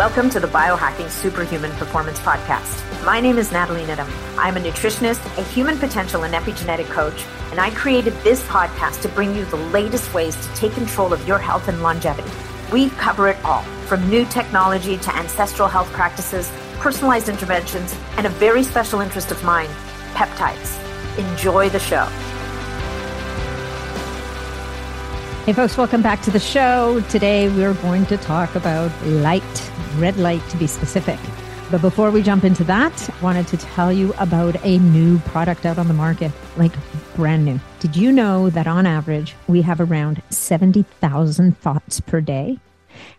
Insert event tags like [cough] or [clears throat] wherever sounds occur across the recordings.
Welcome to the Biohacking Superhuman Performance Podcast. My name is Nathalie Niddam. I'm a nutritionist, a human potential and epigenetic coach, and I created this podcast to bring you the latest ways to take control of your health and longevity. We cover it all from new technology to ancestral health practices, personalized interventions, and a very special interest of mine peptides. Enjoy the show. Hey, folks, welcome back to the show. Today, we're going to talk about light, red light to be specific. But before we jump into that, I wanted to tell you about a new product out on the market, like brand new. Did you know that on average, we have around 70,000 thoughts per day?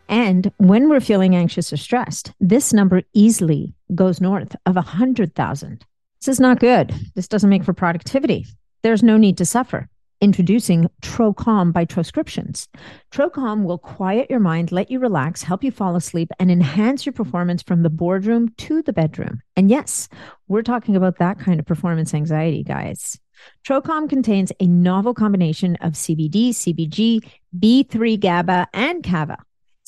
And when we're feeling anxious or stressed, this number easily goes north of 100,000. This is not good. This doesn't make for productivity. There's no need to suffer introducing TroCalm by Troscriptions. TroCalm will quiet your mind, let you relax, help you fall asleep, and enhance your performance from the boardroom to the bedroom. And yes, we're talking about that kind of performance anxiety, guys. TroCalm contains a novel combination of CBD, CBG, B3 GABA, and kava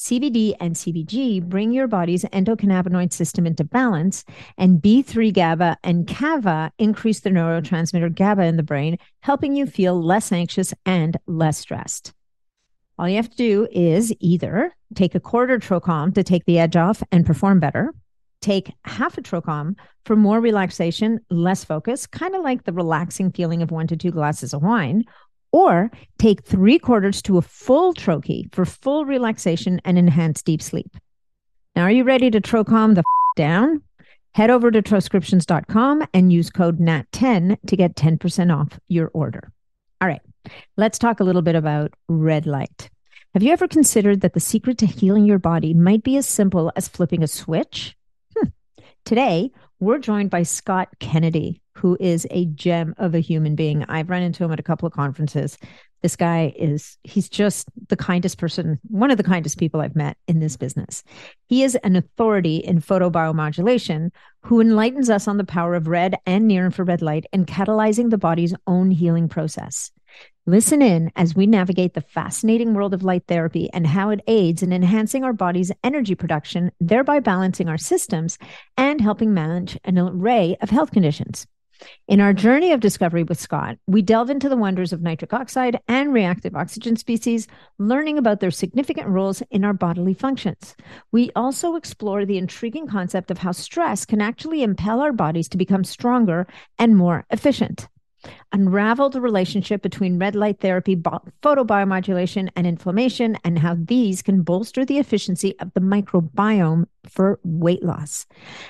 CBD and CBG bring your body's endocannabinoid system into balance, and B3 GABA and kava increase the neurotransmitter GABA in the brain, helping you feel less anxious and less stressed. All you have to do is either take a quarter TroCalm to take the edge off and perform better, take half a TroCalm for more relaxation, less focus, kind of like the relaxing feeling of one to two glasses of wine, or take three quarters to a full troche for full relaxation and enhanced deep sleep. Now, are you ready to TroCalm the f- down? Head over to troscriptions.com and use code NAT10 to get 10% off your order. All right, let's talk a little bit about red light. Have you ever considered that the secret to healing your body might be as simple as flipping a switch? Hmm. Today, we're joined by Scott Kennedy, who is a gem of a human being. I've run into him at a couple of conferences. This guy is, he's just the kindest person, one of the kindest people I've met in this business. He is an authority in photobiomodulation who enlightens us on the power of red and near infrared light and catalyzing the body's own healing process. Listen in as we navigate the fascinating world of light therapy and how it aids in enhancing our body's energy production, thereby balancing our systems and helping manage an array of health conditions. In our journey of discovery with Scott, we delve into the wonders of nitric oxide and reactive oxygen species, learning about their significant roles in our bodily functions. We also explore the intriguing concept of how stress can actually impel our bodies to become stronger and more efficient unravel the relationship between red light therapy, photobiomodulation, and inflammation, and how these can bolster the efficiency of the microbiome for weight loss.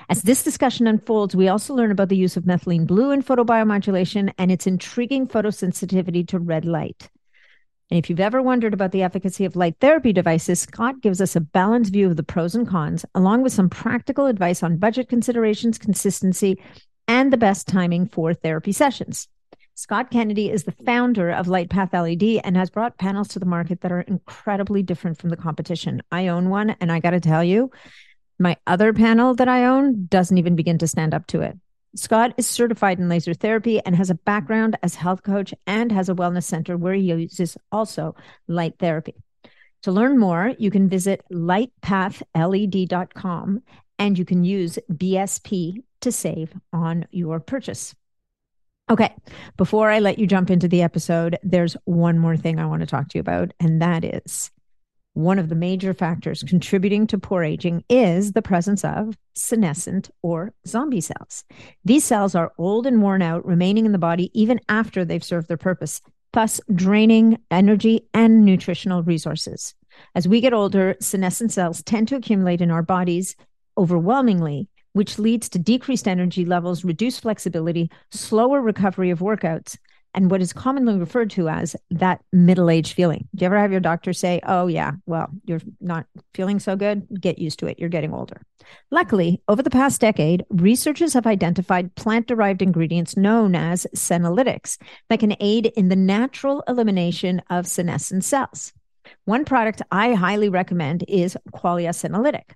As this discussion unfolds, we also learn about the use of methylene blue in photobiomodulation and its intriguing photosensitivity to red light. And if you've ever wondered about the efficacy of light therapy devices, Scott gives us a balanced view of the pros and cons, along with some practical advice on budget considerations, consistency, and the best timing for therapy sessions. Scott Kennedy is the founder of LightPath LED and has brought panels to the market that are incredibly different from the competition. I own one, and I got to tell you, my other panel that I own doesn't even begin to stand up to it. Scott is certified in laser therapy and has a background as health coach and has a wellness center where he uses also light therapy. To learn more, you can visit lightpathled.com and you can use BSP to save on your purchase. Okay, before I let you jump into the episode, there's one more thing I want to talk to you about, and that is one of the major factors contributing to poor aging is the presence of senescent or zombie cells. These cells are old and worn out, remaining in the body even after they've served their purpose, thus draining energy and nutritional resources. As we get older, senescent cells tend to accumulate in our bodies overwhelmingly which leads to decreased energy levels, reduced flexibility, slower recovery of workouts, and what is commonly referred to as that middle age feeling. Do you ever have your doctor say, Oh, yeah, well, you're not feeling so good? Get used to it. You're getting older. Luckily, over the past decade, researchers have identified plant derived ingredients known as senolytics that can aid in the natural elimination of senescent cells. One product I highly recommend is Qualia Senolytic.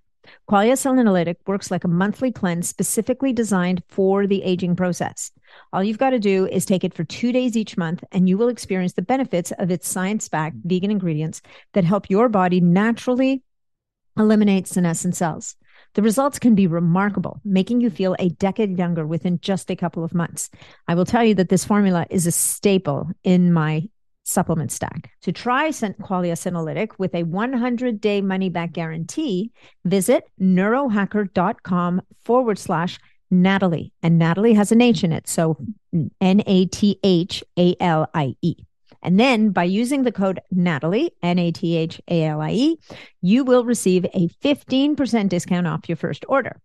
Qualia Senolytic works like a monthly cleanse specifically designed for the aging process. All you've got to do is take it for two days each month, and you will experience the benefits of its science backed vegan ingredients that help your body naturally eliminate senescent cells. The results can be remarkable, making you feel a decade younger within just a couple of months. I will tell you that this formula is a staple in my supplement stack. To try Qualia Senolytic with a 100 day money back guarantee, visit neurohacker.com forward slash Nathalie. And Nathalie has an H in it. So N A T H A L I E. And then by using the code Nathalie, N A T H A L I E, you will receive a 15% discount off your first order.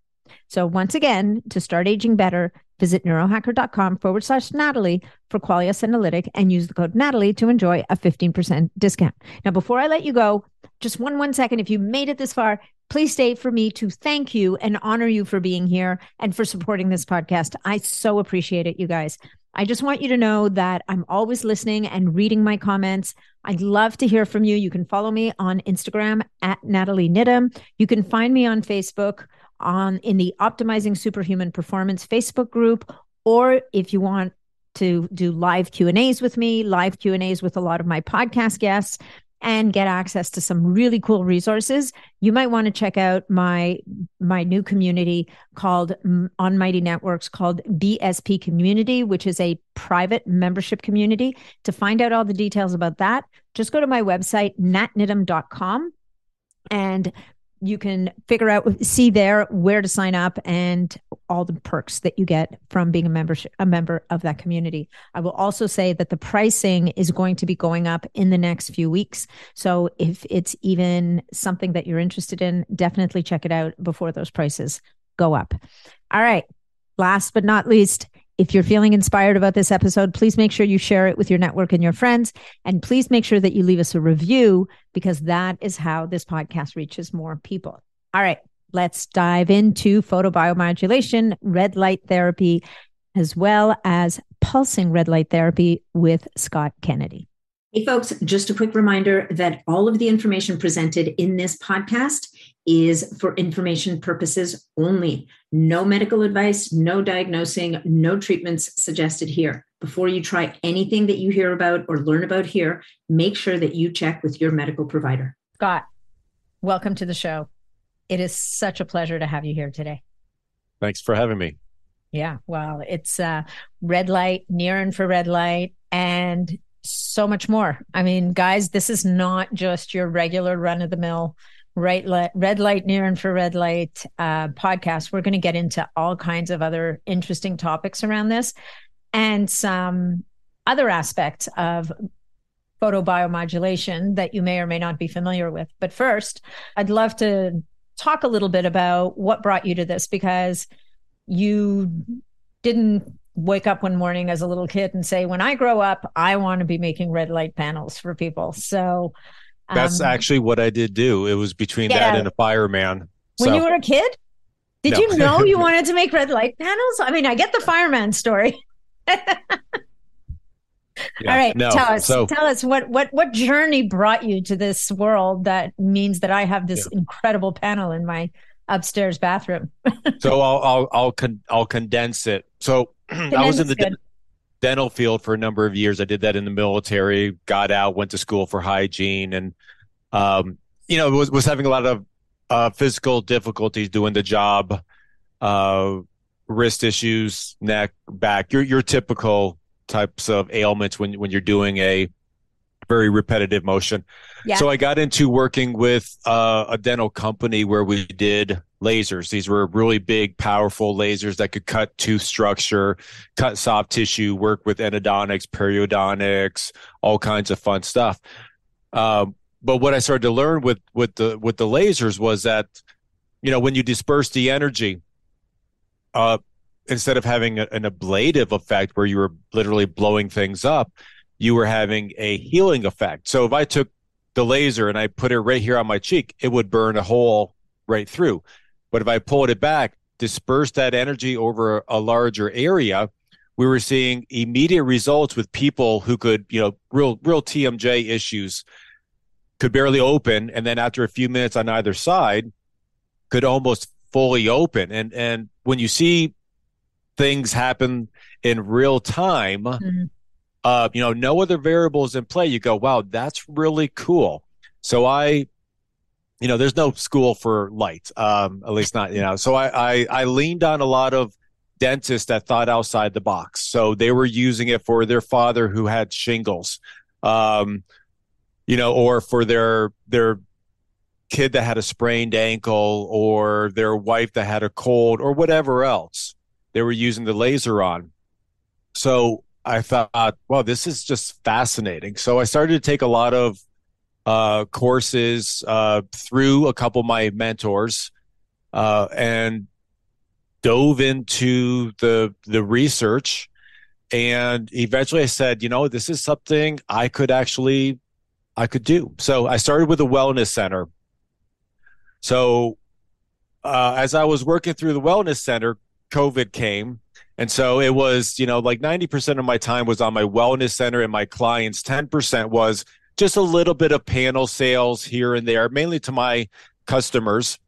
So once again, to start aging better, visit neurohacker.com forward slash Nathalie for Qualia Senolytic and use the code Nathalie to enjoy a 15% discount. Now, before I let you go, just one, one second, if you made it this far, please stay for me to thank you and honor you for being here and for supporting this podcast. I so appreciate it, you guys. I just want you to know that I'm always listening and reading my comments. I'd love to hear from you. You can follow me on Instagram at Nathalie Niddam. You can find me on Facebook on in the Optimizing Superhuman Performance Facebook group, or if you want to do live Q&As with me, live Q&As with a lot of my podcast guests, and get access to some really cool resources, you might want to check out my my new community called on Mighty Networks called BSP Community, which is a private membership community. To find out all the details about that, just go to my website natnidham.com and you can figure out see there where to sign up and all the perks that you get from being a membership a member of that community. I will also say that the pricing is going to be going up in the next few weeks. So if it's even something that you're interested in, definitely check it out before those prices go up. All right. Last but not least, if you're feeling inspired about this episode, please make sure you share it with your network and your friends. And please make sure that you leave us a review because that is how this podcast reaches more people. All right, let's dive into photobiomodulation, red light therapy, as well as pulsing red light therapy with Scott Kennedy. Hey, folks, just a quick reminder that all of the information presented in this podcast is for information purposes only. No medical advice, no diagnosing, no treatments suggested here. Before you try anything that you hear about or learn about here, make sure that you check with your medical provider. Scott, welcome to the show. It is such a pleasure to have you here today. Thanks for having me. Yeah, well, it's uh, red light, near infrared light, and so much more. I mean, guys, this is not just your regular run of the mill right light, red light, near infrared light uh, podcast. We're going to get into all kinds of other interesting topics around this and some other aspects of photobiomodulation that you may or may not be familiar with. But first, I'd love to talk a little bit about what brought you to this because you didn't wake up one morning as a little kid and say, when I grow up, I want to be making red light panels for people. So that's um, actually what I did do. It was between that and a fireman. When so. you were a kid? Did no. you know you [laughs] wanted to make red light panels? I mean, I get the fireman story. [laughs] yeah, All right, no. tell us. So, tell us what what what journey brought you to this world that means that I have this yeah. incredible panel in my upstairs bathroom. [laughs] so I'll I'll I'll, con- I'll condense it. So [clears throat] I was in the dental field for a number of years. I did that in the military. Got out, went to school for hygiene, and um, you know was was having a lot of uh, physical difficulties doing the job. Uh, wrist issues, neck, back. Your your typical types of ailments when when you're doing a very repetitive motion. Yeah. So I got into working with uh, a dental company where we did lasers. These were really big, powerful lasers that could cut tooth structure, cut soft tissue, work with endodontics, periodontics, all kinds of fun stuff. Um, but what I started to learn with with the with the lasers was that, you know, when you disperse the energy, uh, instead of having a, an ablative effect where you were literally blowing things up, you were having a healing effect. So if I took the laser and I put it right here on my cheek, it would burn a hole right through. But if I pulled it back, disperse that energy over a larger area, we were seeing immediate results with people who could, you know, real real TMJ issues could barely open and then after a few minutes on either side could almost fully open. And and when you see things happen in real time, mm-hmm uh, you know, no other variables in play, you go, wow, that's really cool. So I, you know, there's no school for light, um, at least not, you know. So I, I, I leaned on a lot of dentists that thought outside the box. So they were using it for their father who had shingles, um, you know, or for their their kid that had a sprained ankle, or their wife that had a cold, or whatever else they were using the laser on. So I thought, well, this is just fascinating. So I started to take a lot of uh, courses uh, through a couple of my mentors uh, and dove into the the research. And eventually, I said, you know, this is something I could actually I could do. So I started with a wellness center. So uh, as I was working through the wellness center, COVID came. And so it was, you know, like 90% of my time was on my wellness center and my clients. 10% was just a little bit of panel sales here and there, mainly to my customers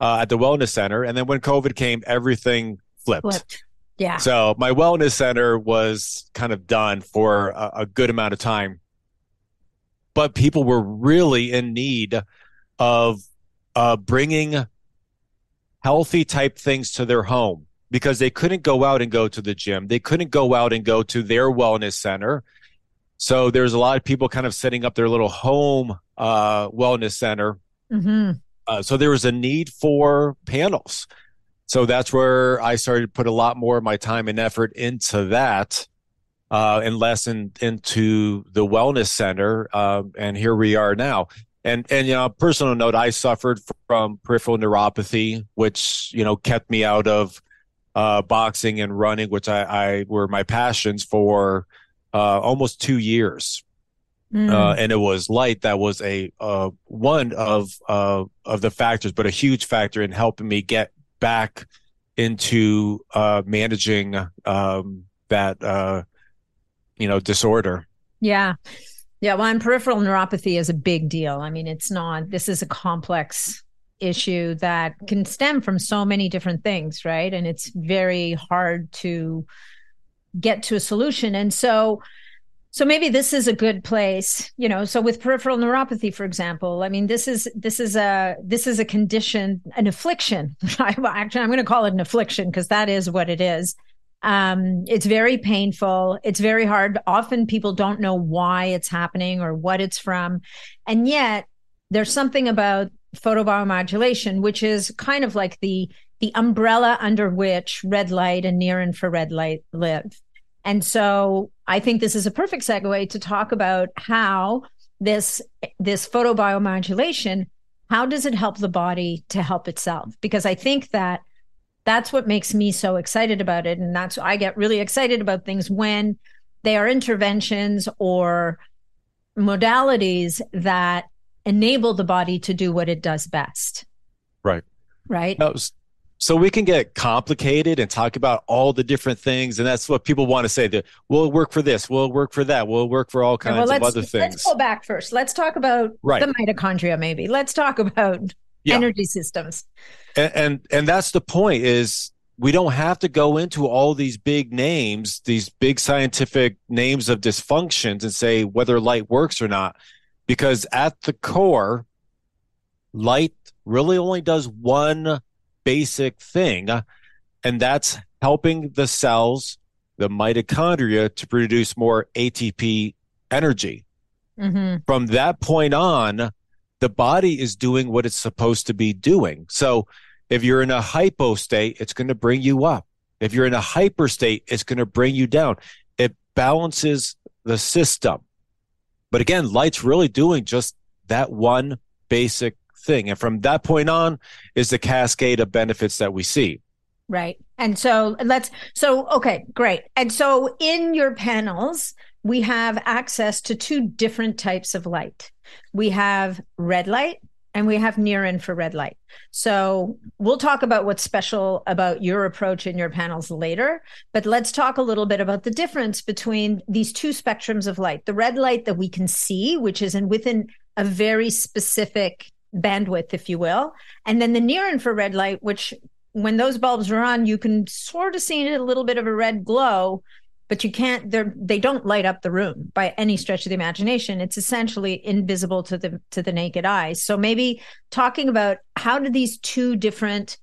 uh, at the wellness center. And then when COVID came, everything flipped. flipped. Yeah. So my wellness center was kind of done for a, a good amount of time. But people were really in need of uh, bringing healthy type things to their home because they couldn't go out and go to the gym. They couldn't go out and go to their wellness center. So there's a lot of people kind of setting up their little home uh, wellness center. Mm-hmm. Uh, so there was a need for panels. So that's where I started to put a lot more of my time and effort into that, uh, and less in, into the wellness center. Uh, and here we are now. And and you know, personal note, I suffered from peripheral neuropathy, which you know kept me out of uh, boxing and running, which I, I were my passions for uh, almost two years. Mm. Uh, and it was light that was a uh, one of uh, of the factors, but a huge factor in helping me get back into uh, managing um, that uh, you know disorder. Yeah, yeah. Well, and peripheral neuropathy is a big deal. I mean, it's not. This is a complex issue that can stem from so many different things, right? And it's very hard to get to a solution. And so so maybe this is a good place, you know. So with peripheral neuropathy, for example, I mean, this is this is a this is a condition, an affliction. [laughs] Actually, I'm going to call it an affliction because that is what it is. Um, it's very painful. It's very hard. Often people don't know why it's happening or what it's from, and yet there's something about photobiomodulation, which is kind of like the the umbrella under which red light and near infrared light live. And so I think this is a perfect segue to talk about how this this photobiomodulation how does it help the body to help itself because i think that that's what makes me so excited about it and that's i get really excited about things when they are interventions or modalities that enable the body to do what it does best. Right. Right? So we can get complicated and talk about all the different things and that's what people want to say that we'll work for this we'll work for that we'll work for all kinds well, of other things. let's go back first. Let's talk about right. the mitochondria maybe. Let's talk about yeah. energy systems. And, and and that's the point is we don't have to go into all these big names these big scientific names of dysfunctions and say whether light works or not because at the core light really only does one basic thing, and that's helping the cells, the mitochondria, to produce more ATP energy. Mm-hmm. From that point on, the body is doing what it's supposed to be doing. So if you're in a hypo state, it's going to bring you up. If you're in a hyper state, it's going to bring you down. It balances the system. But again, light's really doing just that one basic thing. And from that point on is the cascade of benefits that we see. Right. And so let's, so, okay, great. And so in your panels, we have access to two different types of light. We have red light and we have near infrared light. So we'll talk about what's special about your approach in your panels later, but let's talk a little bit about the difference between these two spectrums of light. The red light that we can see, which is in within a very specific bandwidth, if you will. And then the near infrared light, which when those bulbs are on, you can sort of see a little bit of a red glow. But you can't they're they don't light up the room by any stretch of the imagination. It's essentially invisible to the to the naked eye. So maybe talking about how do these two different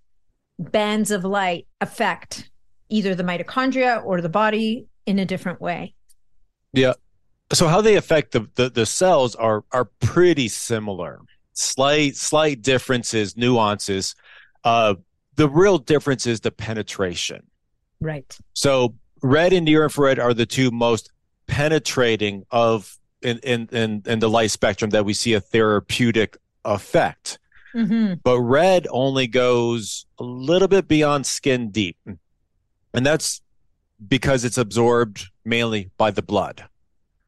bands of light affect either the mitochondria or the body in a different way? Yeah. So how they affect the the, the cells are are pretty similar. Slight slight differences nuances. Uh the real difference is the penetration. Right. So red and near infrared are the two most penetrating of in in in, in the light spectrum that we see a therapeutic effect. Mm-hmm. But red only goes a little bit beyond skin deep. And that's because it's absorbed mainly by the blood.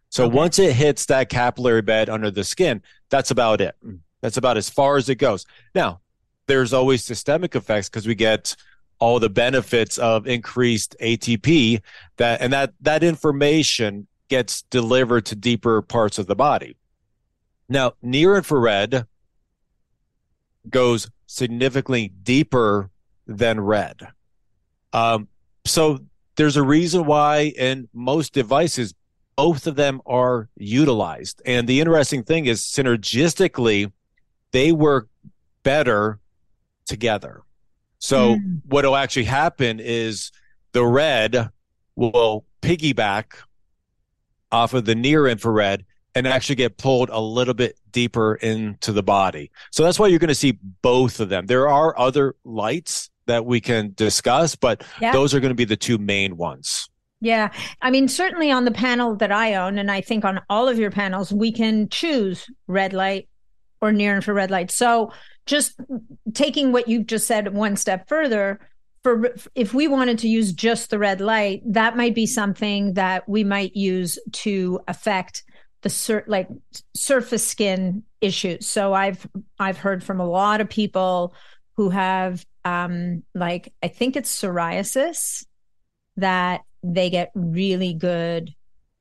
So okay. once it hits that capillary bed under the skin, that's about it. That's about as far as it goes. Now, there's always systemic effects because we get all the benefits of increased ATP that and that that information gets delivered to deeper parts of the body. Now, near infrared goes significantly deeper than red. Um, so there's a reason why in most devices both of them are utilized. And the interesting thing is synergistically they work better together. So mm. what will actually happen is the red will piggyback off of the near infrared and actually get pulled a little bit deeper into the body. So that's why you're going to see both of them. There are other lights that we can discuss, but yeah. those are going to be the two main ones. Yeah. I mean, certainly on the panel that I own, and I think on all of your panels, we can choose red light or near infrared light. So just taking what you've just said one step further for if we wanted to use just the red light that might be something that we might use to affect the sur- like surface skin issues so i've i've heard from a lot of people who have um like i think it's psoriasis that they get really good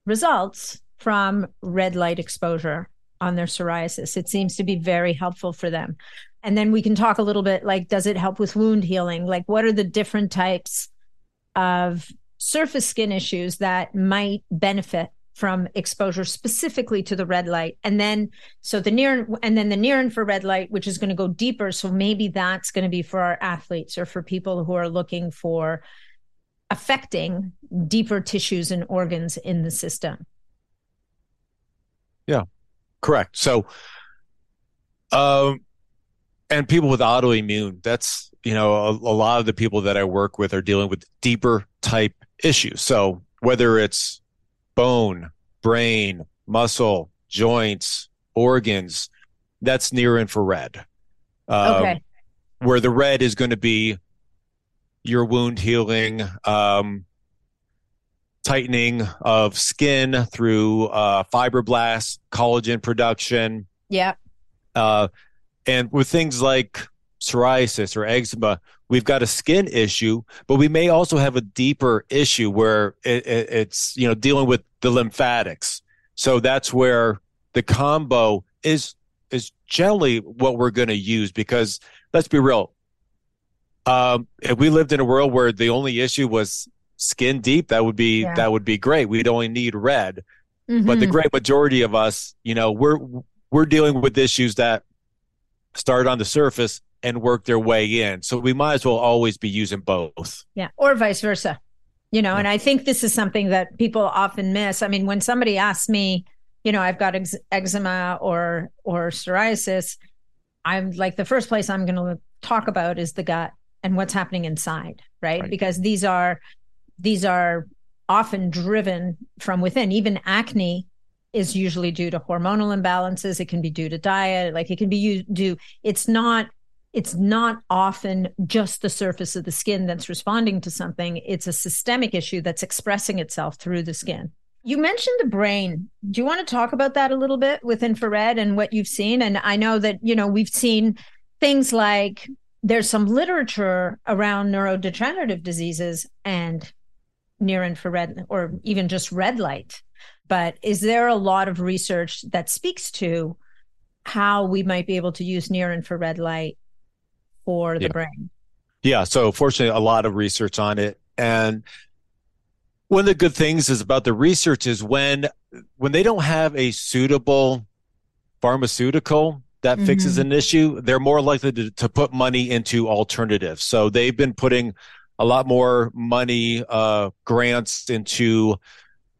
results from red light exposure on their psoriasis. It seems to be very helpful for them. And then we can talk a little bit like, does it help with wound healing? Like, what are the different types of surface skin issues that might benefit from exposure specifically to the red light? And then so the near and then the near infrared light which is going to go deeper. So maybe that's going to be for our athletes or for people who are looking for affecting deeper tissues and organs in the system. Yeah correct. So um and people with autoimmune that's you know a, a, lot of the people that i work with are dealing with deeper type issues. So whether it's bone brain muscle joints organs that's near infrared. Um, okay. where the red is going to be your wound healing um, tightening of skin through uh, fibroblasts collagen production. Yeah uh, and with things like psoriasis or eczema, we've got a skin issue, but we may also have a deeper issue where it, it, it's you know dealing with the lymphatics. So that's where the combo is is generally what we're going to use because let's be real. Um, if we lived in a world where the only issue was skin deep, that would be yeah. that would be great. We'd only need red. Mm-hmm. But the mm-hmm. great majority of us, you know, we're we're dealing with issues that start on the surface and work their way in. So we might as well always be using both. Yeah, or vice versa. You know, yeah. and I think this is something that people often miss. I mean, when somebody asks me, you know, I've got ex- eczema or or psoriasis, I'm like the first place I'm going to talk about is the gut and what's happening inside, right? right? Because these are these are often driven from within. Even acne is usually due to hormonal imbalances. It can be due to diet. Like it can be due it's not it's not often just the surface of the skin that's responding to something. It's a systemic issue that's expressing itself through the skin. You mentioned the brain. Do you want to talk about that a little bit with infrared and what you've seen? And i know that you know we've seen things like there's some literature around neurodegenerative diseases and near infrared or even just red light but is there a lot of research that speaks to how we might be able to use near infrared light for the yeah. brain? Yeah. So, fortunately, a lot of research on it. And One of the good things is about the research is when when they don't have a suitable pharmaceutical that mm-hmm. fixes an issue, they're more likely to, to put money into alternatives. So they've been putting a lot more money, uh, grants into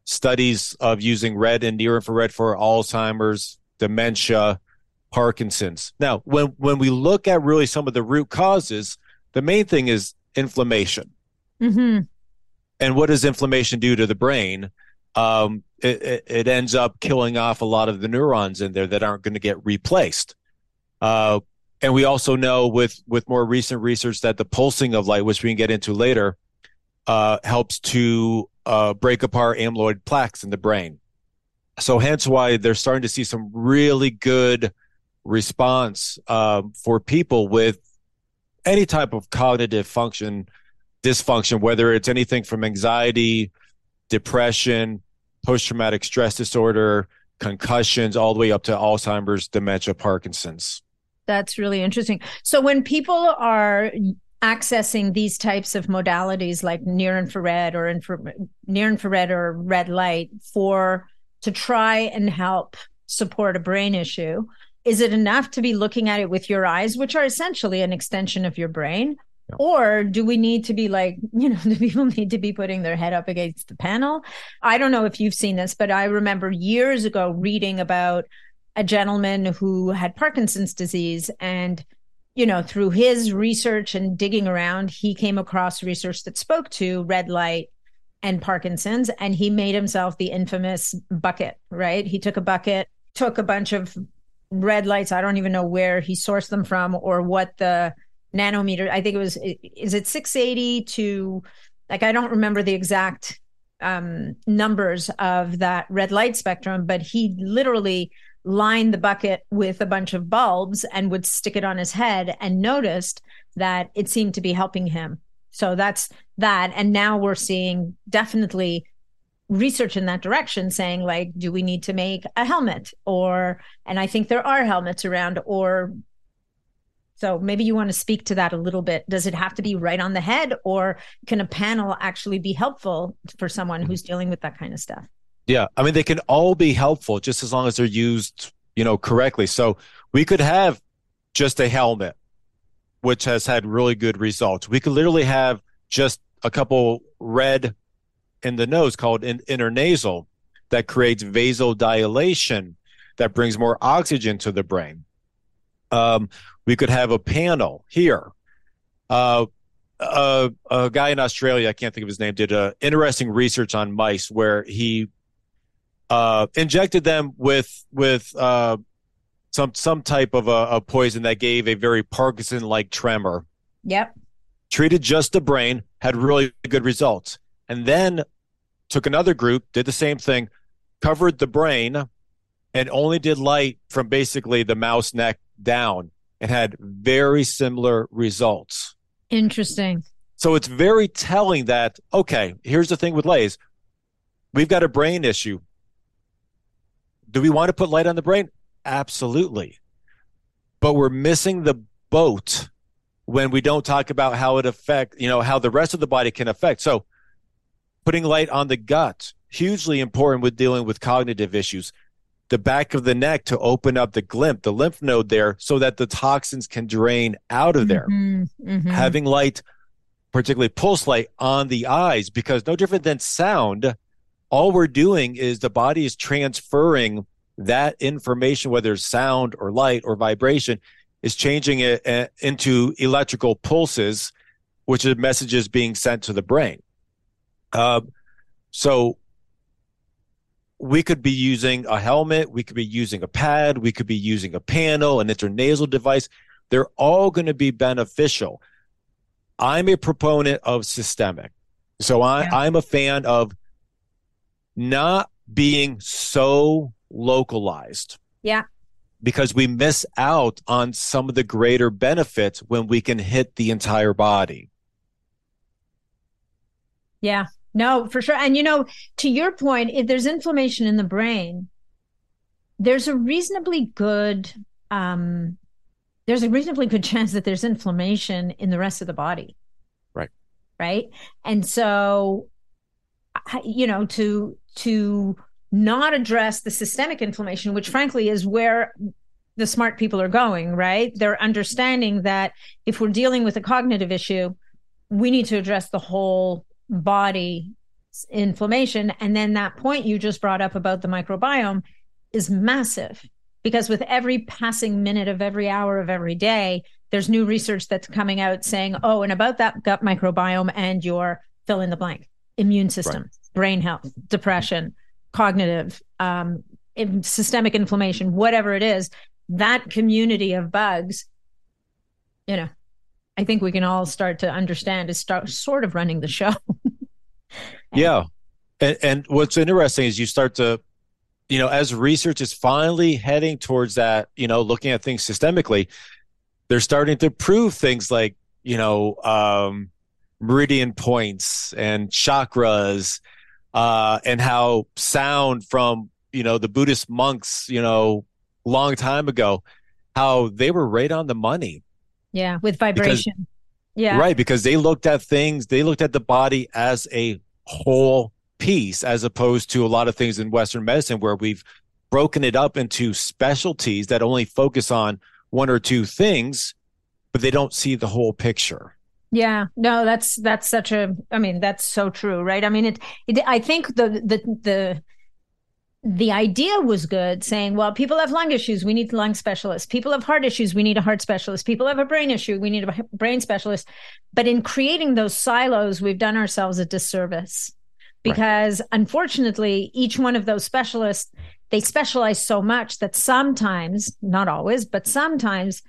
studies of using red and near infrared for Alzheimer's, dementia, Parkinson's. Now, when when we look at really some of the root causes, the main thing is inflammation. Mm-hmm. And what does inflammation do to the brain? Um, it, it, ends up killing off a lot of the neurons in there that aren't going to get replaced. Uh, and we also know with with more recent research that the pulsing of light, which we can get into later, uh, helps to uh, break apart amyloid plaques in the brain. So hence why they're starting to see some really good response um, for people with any type of cognitive function dysfunction, whether it's anything from anxiety, depression, post traumatic stress disorder, concussions, all the way up to Alzheimer's, dementia, Parkinson's. That's really interesting. So when people are accessing these types of modalities like near infrared or infra- near infrared or red light for to try and help support a brain issue, is it enough to be looking at it with your eyes, which are essentially an extension of your brain? Yeah. Or do we need to be like, [laughs] you know, do people need to be putting their head up against the panel? I don't know if you've seen this, but I remember years ago reading about a gentleman who had Parkinson's disease and you know through his research and digging around he came across research that spoke to red light and Parkinson's and he made himself the infamous bucket right? He took a bucket took a bunch of red lights. I don't even know where he sourced them from or what the nanometer I think it was is it 680 to like I don't remember the exact um, numbers of that red light spectrum but he literally line the bucket with a bunch of bulbs and would stick it on his head and noticed that it seemed to be helping him. So that's that. And now we're seeing definitely research in that direction saying like do we need to make a helmet or and i think there are helmets around or so maybe you want to speak to that a little bit does it have to be right on the head or can a panel actually be helpful for someone mm-hmm. who's dealing with that kind of stuff yeah, I mean they can all be helpful just as long as they're used, you know, correctly. So we could have just a helmet which has had really good results. We could literally have just a couple red in the nose called in, intranasal that creates vasodilation that brings more oxygen to the brain. Um, we could have a panel here. Uh, a, a, guy in Australia, I can't think of his name, did a interesting research on mice where he uh, injected them with with uh, some some type of a, a, poison that gave a very Parkinson like tremor. Yep. Treated just the brain, had really good results, and then took another group, did the same thing, covered the brain, and only did light from basically the mouse neck down, and had very similar results. Interesting. So it's very telling that okay, here's the thing with lays. We've got a brain issue do we want to put light on the brain? Absolutely. But we're missing the boat when we don't talk about how it affect, you know, how the rest of the body can affect. So putting light on the gut, hugely important with dealing with cognitive issues. The back of the neck to open up the glymph, the lymph node there, so that the toxins can drain out of there. Mm-hmm, mm-hmm. Having light, particularly pulse light on the eyes, because no different than sound, all we're doing is the body is transferring that information, whether it's sound or light or vibration, is changing it uh, into electrical pulses, which are messages being sent to the brain. Uh, so we could be using a helmet, we could be using a pad, we could be using a panel, an intranasal device. They're all going to be beneficial. I'm a proponent of systemic. So I, yeah. I'm a fan of not being so localized. Yeah. Because we miss out on some of the greater benefits when we can hit the entire body. Yeah. No, for sure. And you know, to your point, if there's inflammation in the brain, there's a reasonably good um there's a reasonably good [laughs] chance that there's inflammation in the rest of the body. Right. Right? And so you know, to to not address the systemic inflammation, which frankly is where the smart people are going, right? They're understanding that if we're dealing with a cognitive issue, we need to address the whole body inflammation. And then that point you just brought up about the microbiome is massive because with every passing minute of every hour of every day, there's new research that's coming out saying, oh, and about that gut microbiome and your fill in the blank immune system, right. brain health, depression, cognitive, um, systemic inflammation, whatever it is, that community of bugs, you know, I think we can all start to understand is start sort of running the show. [laughs] yeah. And, and what's interesting is you start to, you know, as research is finally heading towards that, you know, looking at things systemically, they're starting to prove things like, you know, um, meridian points and chakras, uh, and how sound from, you know, the Buddhist monks, you know, long time ago, how they were right on the money. Yeah, with vibration. Because, yeah. Right, because they looked at things, they looked at the body as a whole piece as opposed to a lot of things in western medicine where we've broken it up into specialties that only focus on one or two things but they don't see the whole picture yeah. No that's that's such a i mean that's so true right? I mean it, it i think the the the the idea was good saying well people have lung issues we need lung specialists. People have heart issues we need a heart specialist. People have a brain issue we need a brain specialist. But in creating those silos we've done ourselves a disservice. Because right. unfortunately each one of those specialists they specialize so much that sometimes not always but sometimes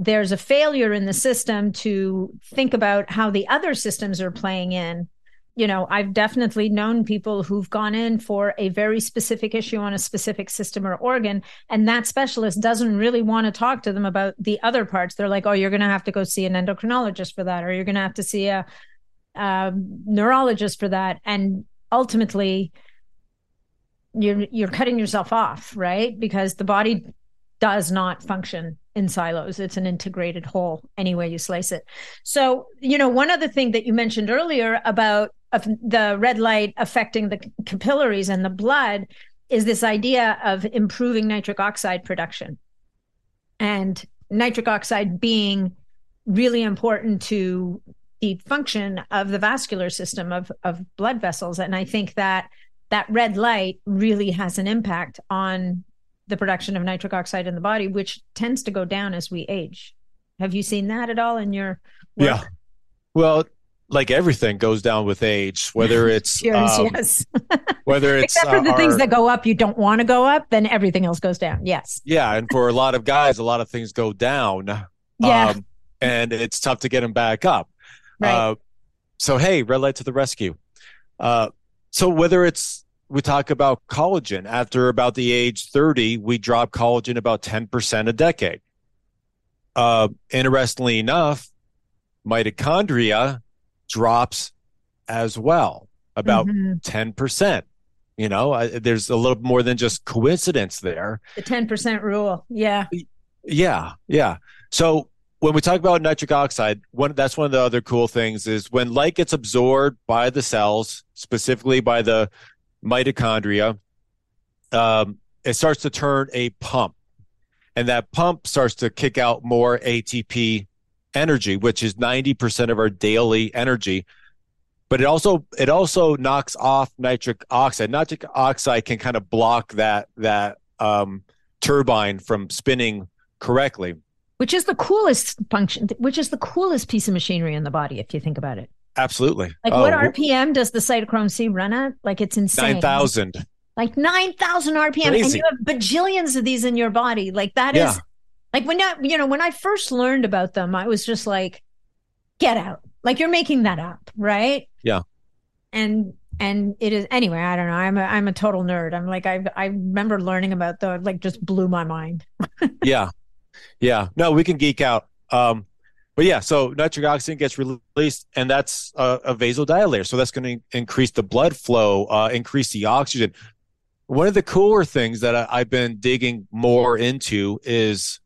there's a failure in the system to think about how the other systems are playing in you know, I've definitely known people who've gone in for a very specific issue on a specific system or organ, and that specialist doesn't really want to talk to them about the other parts. They're like, oh, you're going to have to go see an endocrinologist for that, or you're going to have to see a, a neurologist for that. And ultimately, you're you're cutting yourself off, right? Because the body does not function in silos. It's an integrated whole, any way you slice it. So, you know, one other thing that you mentioned earlier about the red light affecting the capillaries and the blood is this idea of improving nitric oxide production and nitric oxide being really important to the function of the vascular system of, of blood vessels and i think that that red light really has an impact on the production of nitric oxide in the body which tends to go down as we age have you seen that at all in your work? yeah well like everything goes down with age, whether [laughs] it's Cheers, um, yes, [laughs] whether it's except for the uh, things that go up, you don't want to go up, then everything else goes down. Yes. Yeah, and for a lot of guys, a lot of things go down. Yeah. Um, and it's tough to get them back up. Right. Uh, so hey, red light to the rescue. Uh, so whether it's we talk about collagen after about the age 30 we drop collagen about 10% a decade uh, interestingly enough mitochondria drops as well, about mm-hmm. 10%. You know, I, there's a little more than just coincidence there. The 10% rule. Yeah. Yeah. Yeah. So when we talk about nitric oxide, one that's one of the other cool things is when light gets absorbed by the cells, specifically by the mitochondria, um, it starts to turn a pump, and that pump starts to kick out more ATP energy, which is 90% of our daily energy. But it also it also knocks off nitric oxide. Nitric oxide can kind of block that that um, turbine from spinning correctly. Which is the coolest function, which is the coolest piece of machinery in the body, if you think about it. Absolutely. Like oh, what RPM does the cytochrome C run at? Like it's insane. 9,000. Like 9,000 RPM. Crazy. And you have bajillions of these in your body. Like that yeah. is like when I, you know, when I first learned about them, I was just like, get out. Like you're making that up, right? Yeah. And and it is anyway, I don't know. I'm a I'm a total nerd. I'm like I I remember learning about the like just blew my mind. [laughs] yeah. Yeah. No, we can geek out. Um but yeah, so nitric oxide gets released, and that's a, a vasodilator. So that's going to increase the blood flow, uh, increase the oxygen. One of the cooler things that I, I've been digging more into is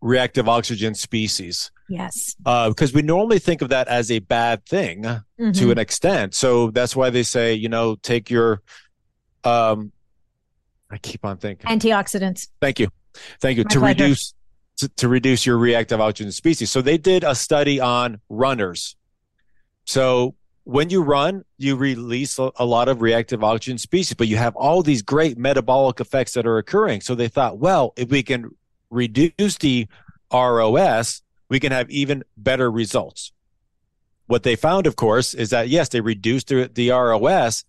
reactive oxygen species. Yes. Uh, because we normally think of that as a bad thing mm-hmm. to an extent. So that's why they say, you know, take your, um, I keep on thinking antioxidants. Thank you. Thank you. My to pleasure. reduce, to, to reduce your reactive oxygen species. So they did a study on runners. So when you run, you release a, lot of reactive oxygen species, but you have all these great metabolic effects that are occurring. So they thought, well, if we can reduce the ROS, we can have even better results. What they found, of course, is that yes, they reduced the, the ROS,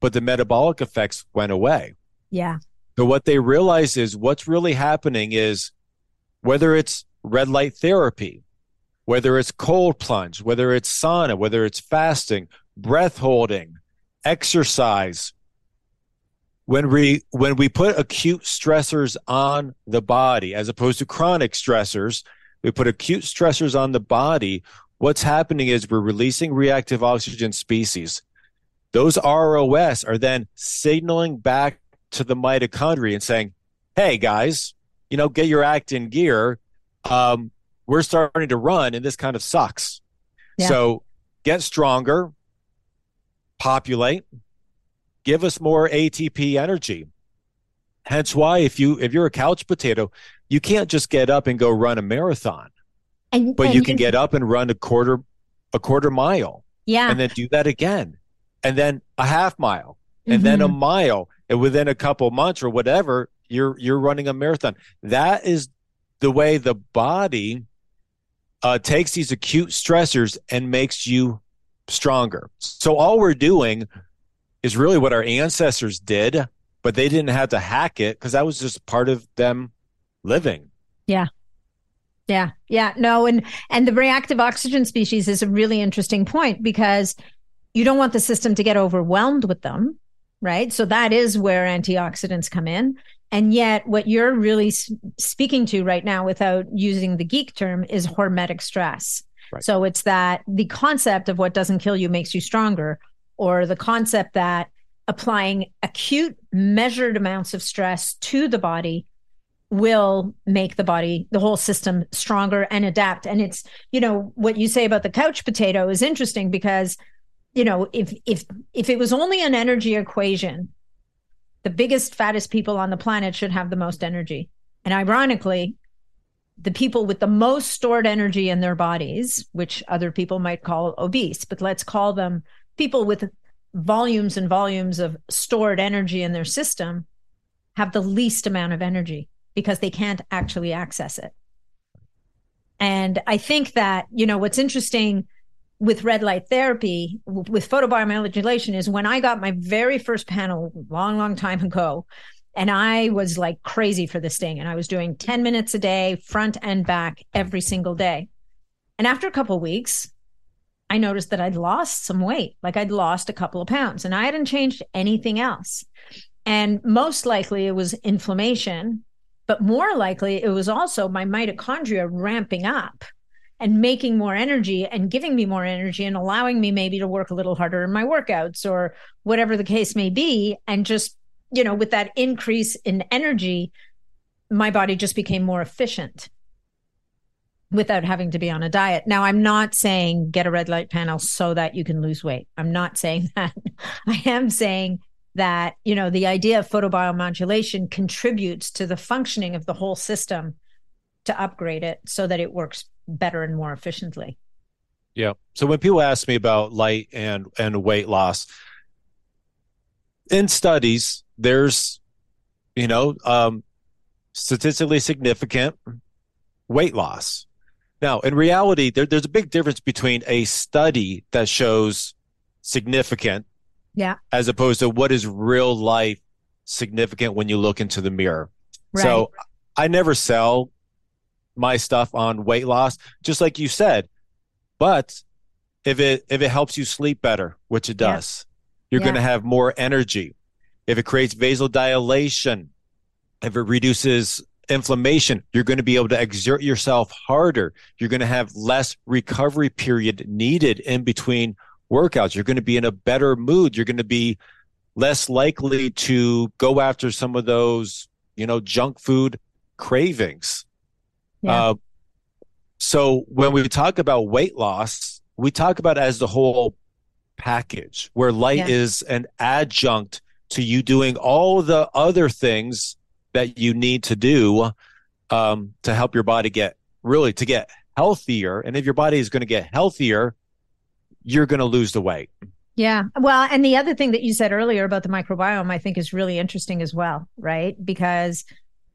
but the metabolic effects went away. Yeah. So what they realized is what's really happening is whether it's red light therapy, whether it's cold plunge, whether it's sauna, whether it's fasting, breath holding, exercise, when we when we put acute stressors on the body as opposed to chronic stressors we put acute stressors on the body what's happening is we're releasing reactive oxygen species. Those ros are then signaling back to the mitochondria and saying hey guys you know get your act in gear um, we're starting to run and this kind of sucks yeah. so get stronger populate give us more ATP energy. Hence why if you if you're a couch potato, you can't just get up and go run a marathon. And, but and you can get up and run a quarter a quarter mile. Yeah. And then do that again. And then a half mile. And mm-hmm. then a mm-hmm. mile. And within a couple months or whatever, you're you're running a marathon. That is the way the body uh, takes these acute stressors and makes you stronger. So all we're doing is really what our ancestors did, but they didn't have to hack it because that was just part of them living. Yeah. Yeah. Yeah. No, and and the reactive oxygen species is a really interesting point because you don't want the system to get overwhelmed with them, right? So that is where antioxidants come in. And yet, what you're really speaking to right now, without using the geek term, is hormetic stress. Right. So it's that the concept of what doesn't kill you makes you stronger, or the concept that applying acute measured amounts of stress to the body will make the body the whole system stronger and adapt and it's you know what you say about the couch potato is interesting because you know if if if it was only an energy equation the biggest fattest people on the planet should have the most energy and ironically the people with the most stored energy in their bodies which other people might call obese but let's call them people with volumes and volumes of stored energy in their system have the least amount of energy because they can't actually access it. And I think that, you know, what's interesting with red light therapy, with photobiomodulation, is when I got my very first panel long, long time ago, and I was like crazy for this thing. And I was doing 10 minutes a day, front and back, every single day. And after a couple weeks, I noticed that I'd lost some weight, like I'd lost a couple of pounds, and I hadn't changed anything else. And most likely it was inflammation, but more likely it was also my mitochondria ramping up and making more energy and giving me more energy and allowing me maybe to work a little harder in my workouts or whatever the case may be. And just, you know, with that increase in energy, my body just became more efficient without having to be on a diet. Now, I'm not saying get a red light panel so that you can lose weight. I'm not saying [laughs] that. I am saying that, you know, the idea of photobiomodulation contributes to the functioning of the whole system to upgrade it so that it works better and more efficiently. Yeah. So when people ask me about light and and weight loss in studies, there's you know, um statistically significant weight loss now, in reality, there, there's a big difference between a study that shows significant, yeah, as opposed to what is real life significant when you look into the mirror. Right. So, I never sell my stuff on weight loss, just like you said. But if it if it helps you sleep better, which it does, yeah. you're yeah. going to have more energy. If it creates vasodilation, if it reduces inflammation, you're going to be able to exert yourself harder. You're going to have less recovery period needed in between workouts. You're going to be in a better mood. You're going to be less likely to go after some of those, you know, junk food cravings. Yeah. Uh, so when we talk about weight loss, we talk about as the whole package where light yeah. is an adjunct to you doing all the other things that you need to do um, to help your body get really to get healthier. And if your body is going to get healthier, you're going to lose the weight. Yeah. Well, and the other thing that you said earlier about the microbiome, I think is really interesting as well, right? Because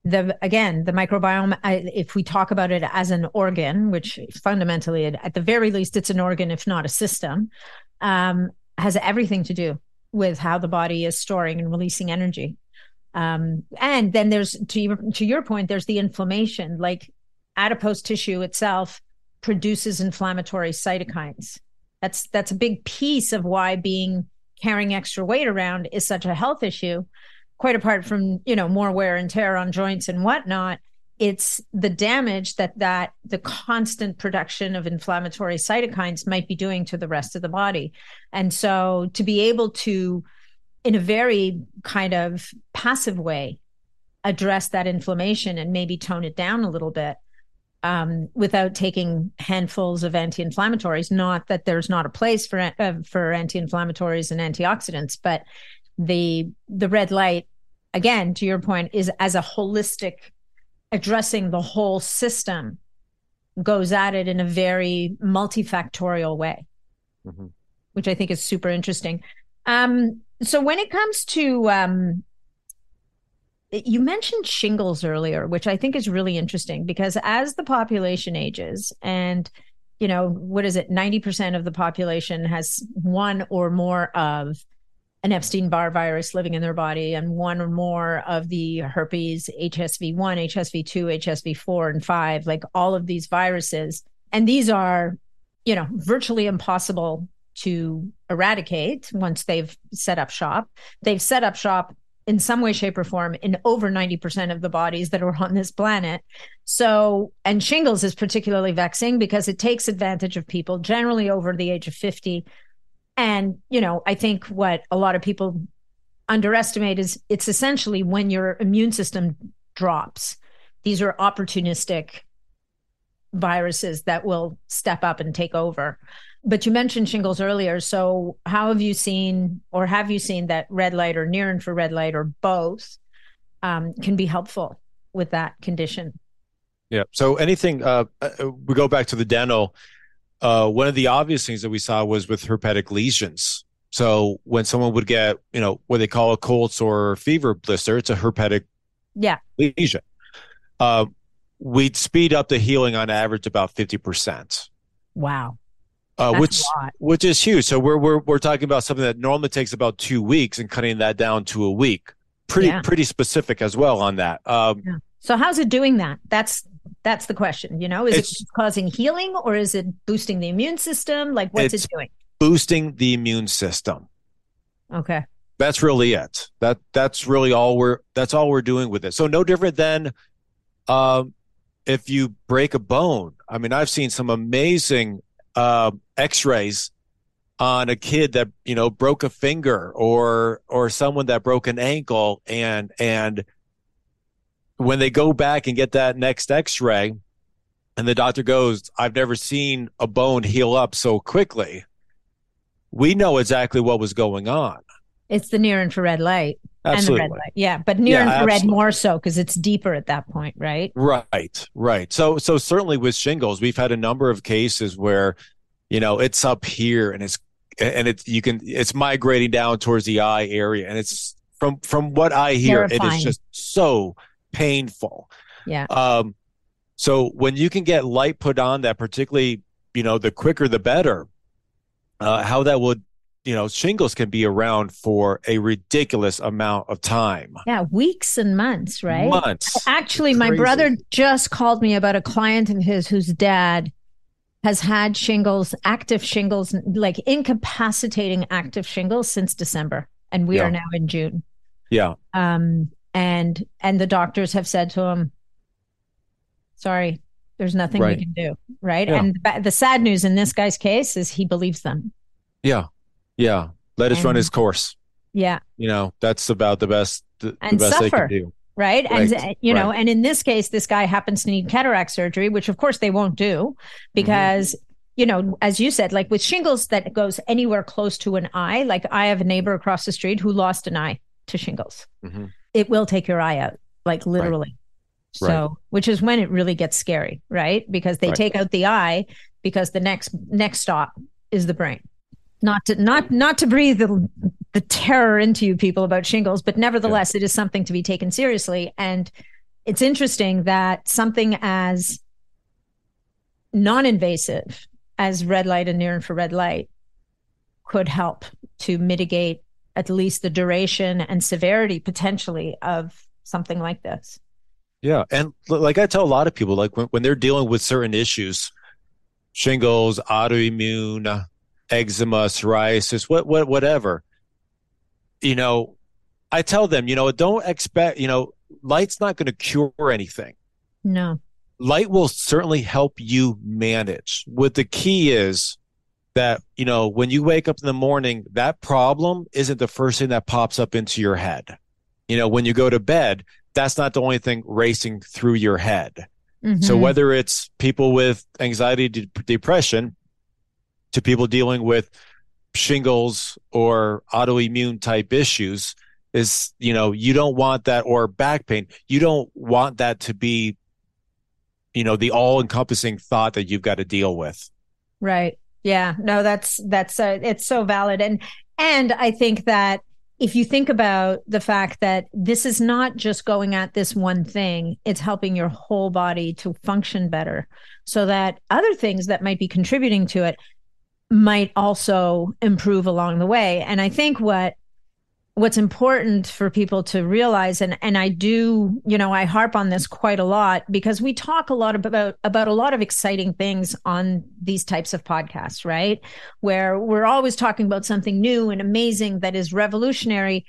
the again the microbiome if we talk about it as an organ which fundamentally at the very least it's an organ if not a system um, has everything to do with how the body is storing and releasing energy. Um, and then there's to your, to your point there's the inflammation. Like adipose tissue itself produces inflammatory cytokines. That's that's a big piece of why being carrying extra weight around is such a health issue quite apart from you know more wear and tear on joints and whatnot it's the damage that that the constant production of inflammatory cytokines might be doing to the rest of the body and so to be able to in a very kind of passive way address that inflammation and maybe tone it down a little bit um, without taking handfuls of anti-inflammatories. Not that there's not a place for uh, for anti-inflammatories and antioxidants, but the the red light again, to your point, is as a holistic addressing the whole system goes at it in a very multifactorial way, mm-hmm. which I think is super interesting. Um, so when it comes to um, you mentioned shingles earlier, which I think is really interesting because as the population ages and you know, what is it? 90% of the population has one or more of an Epstein Barr virus living in their body and one or more of the herpes, HSV1, HSV2, HSV4, and 5, like all of these viruses. And these are, you know, virtually impossible to eradicate once they've set up shop. They've set up shop in some way, shape, or form in over 90% of the bodies that are on this planet. So, and shingles is particularly vexing because it takes advantage of people generally over the age of 50 and, you know, I think what a lot of people underestimate is it's essentially when your immune system drops. These are opportunistic viruses that will step up and take over. But you mentioned shingles earlier. So, how have you seen, or have you seen that red light or near infrared light or both um, can be helpful with that condition? Yeah. So, anything, uh, uh we go back to the dental uh, one of the obvious things that we saw was with herpetic lesions. So when someone would get, you know, what they call a cold sore fever blister, it's a herpetic yeah. lesion. Uh, we'd speed up the healing on average about 50%. Wow. Uh, which which is huge. So we're we're we're talking about something that normally takes about two weeks and cutting that down to a week. Pretty yeah. pretty specific as well on that. Um, yeah. So how's it doing that? That's that's the question. You know, is it's, it causing healing or is it boosting the immune system? Like, what's it doing? Boosting the immune system. Okay. That's really it. That that's really all we're that's all we're doing with it. So no different than um, if you break a bone. I mean, I've seen some amazing uh, X-rays on a kid that you know broke a finger or or someone that broke an ankle and and when they go back and get that next x-ray and the doctor goes i've never seen a bone heal up so quickly we know exactly what was going on it's the near infrared light absolutely. and the red light yeah but near yeah, infrared absolutely. more so because it's deeper at that point right right right so so certainly with shingles we've had a number of cases where you know it's up here and it's and it's you can it's migrating down towards the eye area and it's from from what i hear Terrifying. it is just so painful. Yeah. Um, so when you can get light put on that, particularly, you know, the quicker the better. Uh, how that would, you know, shingles can be around for a ridiculous amount of time. Yeah, weeks and months, right? Months. Actually, my brother just called me about a client of his whose dad has had shingles, active shingles, like incapacitating active shingles since December, and we yeah. are now in June. Yeah. Um, and and the doctors have said to him sorry there's nothing right. we can do right yeah. and the sad news in this guy's case is he believes them yeah yeah let us run his course yeah you know that's about the best the, and the best suffer. they can do right? right. And you know, right. and in this case, this guy happens to need cataract surgery, which of course they won't do because mm-hmm. you know, as you said, like with shingles that goes anywhere close to an eye, like I have a neighbor across the street who lost an eye to shingles. Mm-hmm. It will take your eye out, like literally. Right. So, which is when it really gets scary, right? Because they take out the eye because the next next stop is the brain not to not not to breathe the, the terror into you people about shingles but nevertheless yeah. it is something to be taken seriously and it's interesting that something as non-invasive as red light and near infrared light could help to mitigate at least the duration and severity potentially of something like this yeah and like i tell a lot of people like when, when they're dealing with certain issues shingles autoimmune eczema, psoriasis, what, what, whatever. You know, I tell them, you know, don't expect, you know, light's not going to cure anything. No. Light will certainly help you manage. What the key is that, you know, when you wake up in the morning, that problem isn't the first thing that pops up into your head. You know, when you go to bed, that's not the only thing racing through your head. Mm-hmm. So whether it's people with anxiety, de- depression, to people dealing with shingles or autoimmune type issues is you know you don't want that or back pain you don't want that to be you know the all encompassing thought that you've got to deal with right yeah no that's that's uh, it's so valid and and i think that if you think about the fact that this is not just going at this one thing it's helping your whole body to function better so that other things that might be contributing to it might also improve along the way. And I think what what's important for people to realize and and I do, you know, I harp on this quite a lot because we talk a lot about about a lot of exciting things on these types of podcasts, right? Where we're always talking about something new and amazing that is revolutionary,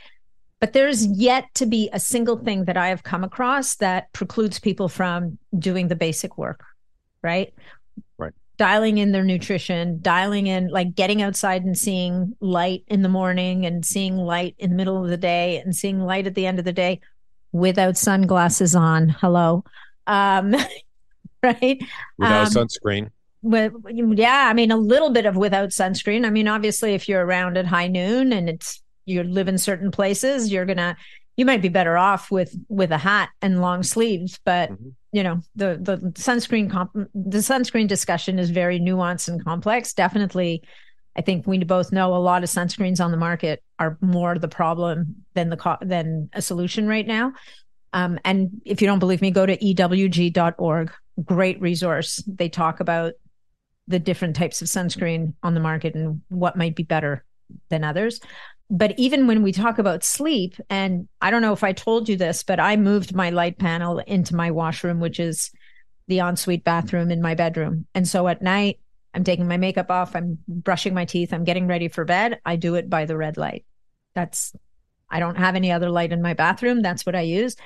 but there's yet to be a single thing that I have come across that precludes people from doing the basic work, right? Right dialing in their nutrition, dialing in like getting outside and seeing light in the morning and seeing light in the middle of the day and seeing light at the end of the day without sunglasses on. Hello. Um, [laughs] right? Without um, sunscreen. With, yeah, I mean a little bit of without sunscreen. I mean, obviously, if you're around at high noon and it's you live in certain places, you're gonna you might be better off with with a hat and long sleeves, but mm-hmm you know the the sunscreen comp- the sunscreen discussion is very nuanced and complex. Definitely i think we both know a lot of sunscreens on the market are more the problem than the co- than a solution right now. Um, and if you don't believe me go to ewg.org great resource. They talk about the different types of sunscreen on the market and what might be better than others but even when we talk about sleep, and I don't know if I told you this, but I moved my light panel into my washroom, which is the ensuite bathroom in my bedroom. And so at night, I'm taking my makeup off, I'm brushing my teeth, I'm getting ready for bed. I do it by the red light. That's, I don't have any other light in my bathroom. That's what I use.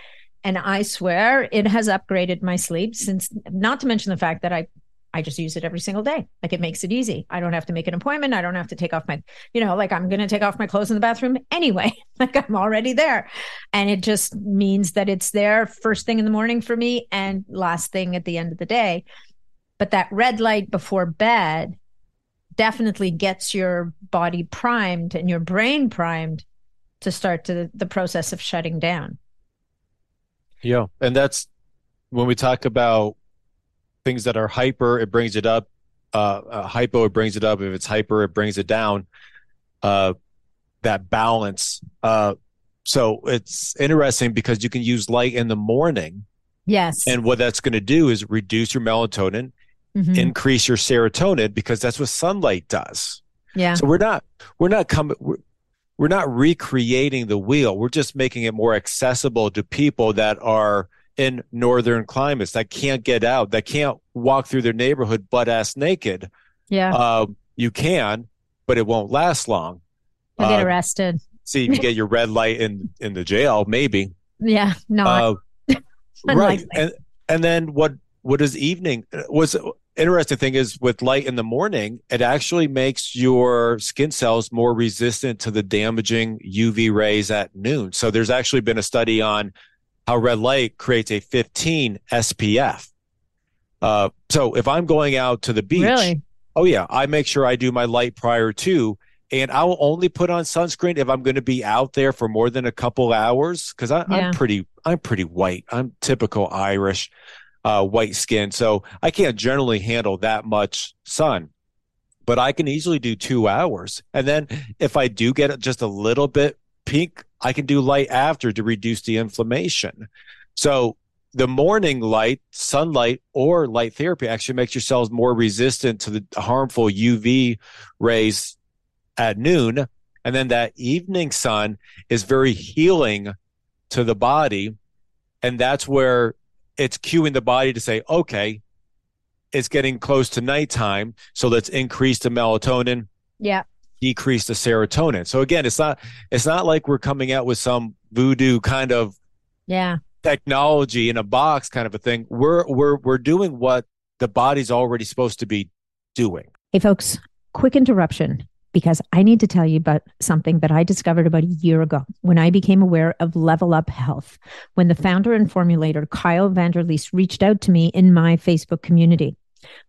And I swear it has upgraded my sleep since, not to mention the fact that I I just use it every single day. Like it makes it easy. I don't have to make an appointment. I don't have to take off my, you know, like I'm going to take off my clothes in the bathroom anyway. [laughs] like I'm already there. And it just means that it's there first thing in the morning for me and last thing at the end of the day. But that red light before bed definitely gets your body primed and your brain primed to start to the process of shutting down. Yeah. And that's when we talk about things that are hyper, it brings it up. Uh, uh, hypo, it brings it up. If it's hyper, it brings it down. Uh, that balance. Uh, so it's interesting because you can use light in the morning. Yes. And what that's going to do is reduce your melatonin, mm-hmm. increase your serotonin because that's what sunlight does. Yeah. So we're not we're not coming we're, we're not recreating the wheel. We're just making it more accessible to people that are in northern climates that can't get out, that can't walk through their neighborhood butt ass naked. Yeah. Uh, you can, but it won't last long. You'll uh, get arrested. See, you get your red light in in the jail, maybe. Yeah, no. Uh, [laughs] right, and and then what? What is evening? Was interesting thing is with light in the morning, it actually makes your skin cells more resistant to the damaging UV rays at noon. So there's actually been a study on how red light creates a 15 SPF. Uh, so if I'm going out to the beach, really? oh yeah, I make sure I do my light prior to, and I will only put on sunscreen if I'm going to be out there for more than a couple hours because yeah. I'm pretty I'm pretty white. I'm typical Irish uh, white skin, so I can't generally handle that much sun. But I can easily do two hours, and then if I do get just a little bit pink, I can do light after to reduce the inflammation. So the morning light, sunlight, or light therapy actually makes your cells more resistant to the harmful UV rays at noon. And then that evening sun is very healing to the body. And that's where it's cueing the body to say, okay, it's getting close to nighttime. So let's increase the melatonin. Yeah. Decrease the serotonin. So again, it's not it's not like we're coming out with some voodoo kind of yeah technology in a box kind of a thing. We're we're we're doing what the body's already supposed to be doing. Hey folks, quick interruption because I need to tell you about something that I discovered about a year ago when I became aware of Level Up Health, when the founder and formulator Kyle Vanderleest reached out to me in my Facebook community.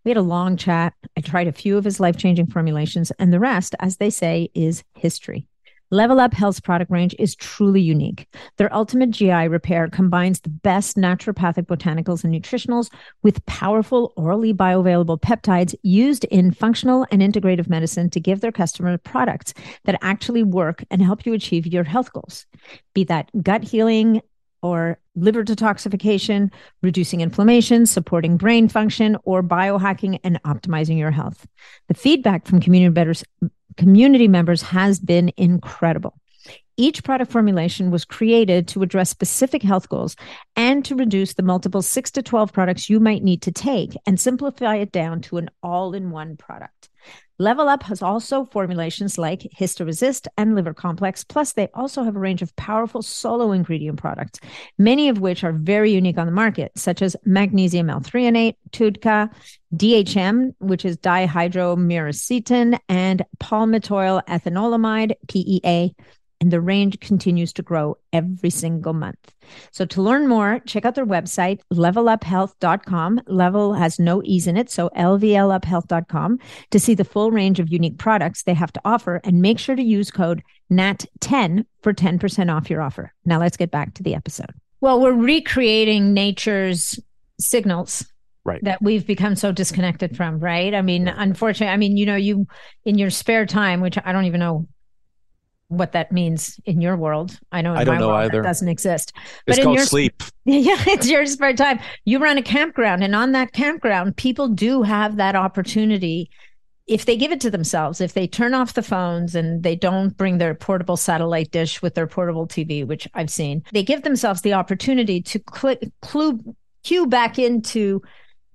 We had a long chat. I tried a few of his life changing formulations, and the rest, as they say, is history. Level Up Health's product range is truly unique. Their ultimate GI repair combines the best naturopathic botanicals and nutritionals with powerful orally bioavailable peptides used in functional and integrative medicine to give their customer products that actually work and help you achieve your health goals. Be that gut healing, or liver detoxification, reducing inflammation, supporting brain function, or biohacking and optimizing your health. The feedback from community members, community members has been incredible. Each product formulation was created to address specific health goals and to reduce the multiple 6 to 12 products you might need to take and simplify it down to an all in one product. Level Up has also formulations like HistoResist and Liver Complex. Plus, they also have a range of powerful solo ingredient products, many of which are very unique on the market, such as magnesium L-threonate, TUDCA, DHM, which is dihydromyricetin, and palmitoyl ethanolamide, PEA, and the range continues to grow every single month. So to learn more, check out their website, leveluphealth.com. Level has no E's in it, so lvluphealth.com to see the full range of unique products they have to offer and make sure to use code NAT10 for 10% off your offer. Now let's get back to the episode. Well, we're recreating nature's signals right that we've become so disconnected from right i mean unfortunately i mean you know you in your spare time which i don't even know what that means in your world. I know in I don't know world either. doesn't exist. But it's called your, sleep. [laughs] Yeah, it's your spare time. You run a campground, and on that campground, people do have that opportunity if they give it to themselves, if they turn off the phones and they don't bring their portable satellite dish with their portable TV, which I've seen, they give themselves the opportunity to click, clue, cue back into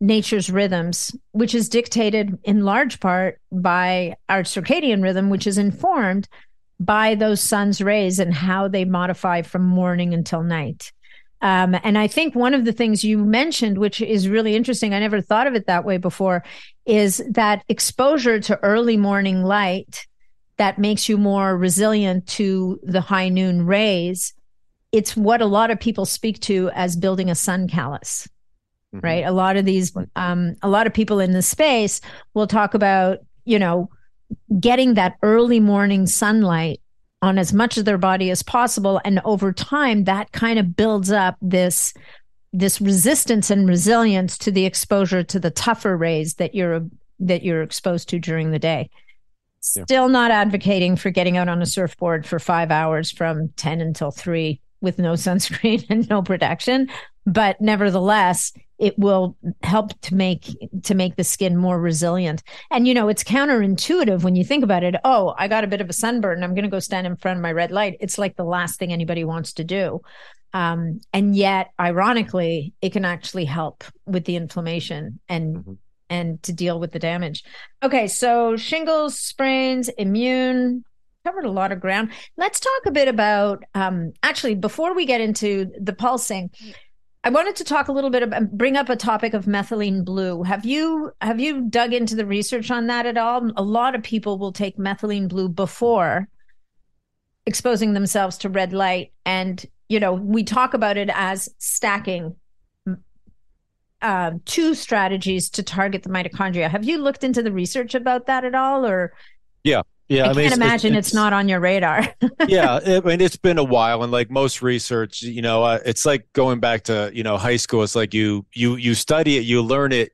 nature's rhythms, which is dictated in large part by our circadian rhythm, which is informed by those sun's rays and how they modify from morning until night. Um, and I think one of the things you mentioned, which is really interesting, I never thought of it that way before, is that exposure to early morning light that makes you more resilient to the high noon rays. It's what a lot of people speak to as building a sun callus, mm-hmm. right? A lot of these, um, a lot of people in the space will talk about, you know, getting that early morning sunlight on as much of their body as possible and over time that kind of builds up this this resistance and resilience to the exposure to the tougher rays that you're that you're exposed to during the day yeah. still not advocating for getting out on a surfboard for 5 hours from 10 until 3 with no [laughs] sunscreen and no protection but nevertheless it will help to make to make the skin more resilient. And you know it's counterintuitive when you think about it. Oh i got a bit of a sunburn. I'm going to go stand in front of my red light. It's like the last thing anybody wants to do. Um, and yet ironically it can actually help with the inflammation and mm-hmm. and to deal with the damage. Okay so shingles sprains immune covered a lot of ground. Let's talk a bit about um, actually before we get into the pulsing I wanted to talk a little bit about bring up a topic of methylene blue. Have you have you dug into the research on that at all? A lot of people will take methylene blue before exposing themselves to red light and you know, we talk about it as stacking um, two strategies to target the mitochondria. Have you looked into the research about that at all, or? Yeah, yeah. I, I mean, can't imagine it's, it's, it's, not on your radar. [laughs] yeah, I mean, it's been a while, and like most research, you know, uh, it's like going back to you know high school. It's like you you you study it, you learn it,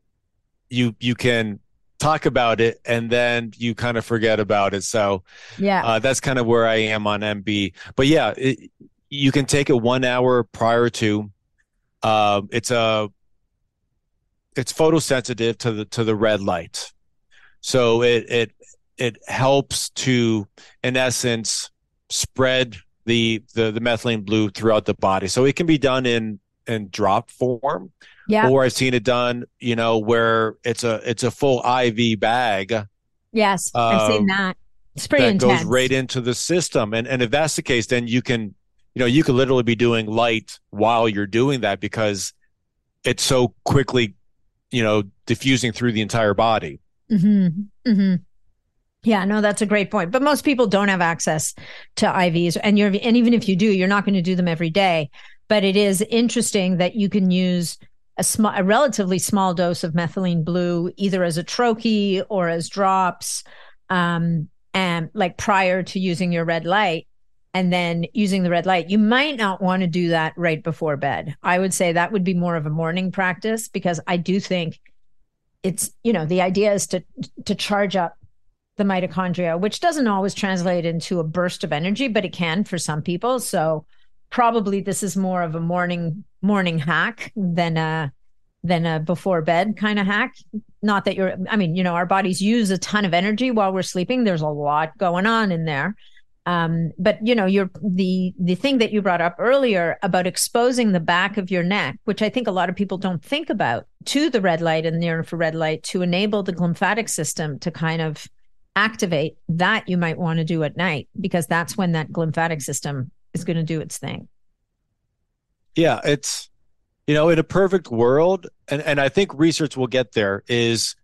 you you can talk about it, and then you kind of forget about it. So yeah, uh, that's kind of where I am on MB. But yeah, it, you can take it one hour prior to. Uh, it's a it's photosensitive to the to the red light, so it it it helps to, in essence, spread the the the methylene blue throughout the body. So it can be done in in drop form. Yeah. Or I've seen it done, you know, where it's a it's a full IV bag. Yes, I've seen um, that. It's pretty that intense. goes right into the system. And and if that's the case, then you can, you know, you could literally be doing light while you're doing that because it's so quickly you know, diffusing through the entire body. Mm-hmm. Mm-hmm. Yeah, no, that's a great point. But most people don't have access to IVs, and you're and even if you do, you're not going to do them every day. But it is interesting that you can use a small, a relatively small dose of methylene blue, either as a troche or as drops, um, and like prior to using your red light, and then using the red light. You might not want to do that right before bed. I would say that would be more of a morning practice because I do think it's, you know, the idea is to to charge up the mitochondria, which doesn't always translate into a burst of energy, but it can for some people. So probably this is more of a morning morning hack than a than a before bed kind of hack. Not that you're I mean, you know, our bodies use a ton of energy while we're sleeping. There's a lot going on in there. Um, but you know, you're the the thing that you brought up earlier about exposing the back of your neck, which I think a lot of people don't think about, to the red light and near infrared light to enable the lymphatic system to kind of activate. That you might want to do at night because that's when that glymphatic system is going to do its thing. Yeah, it's you know, in a perfect world, and and I think research will get there is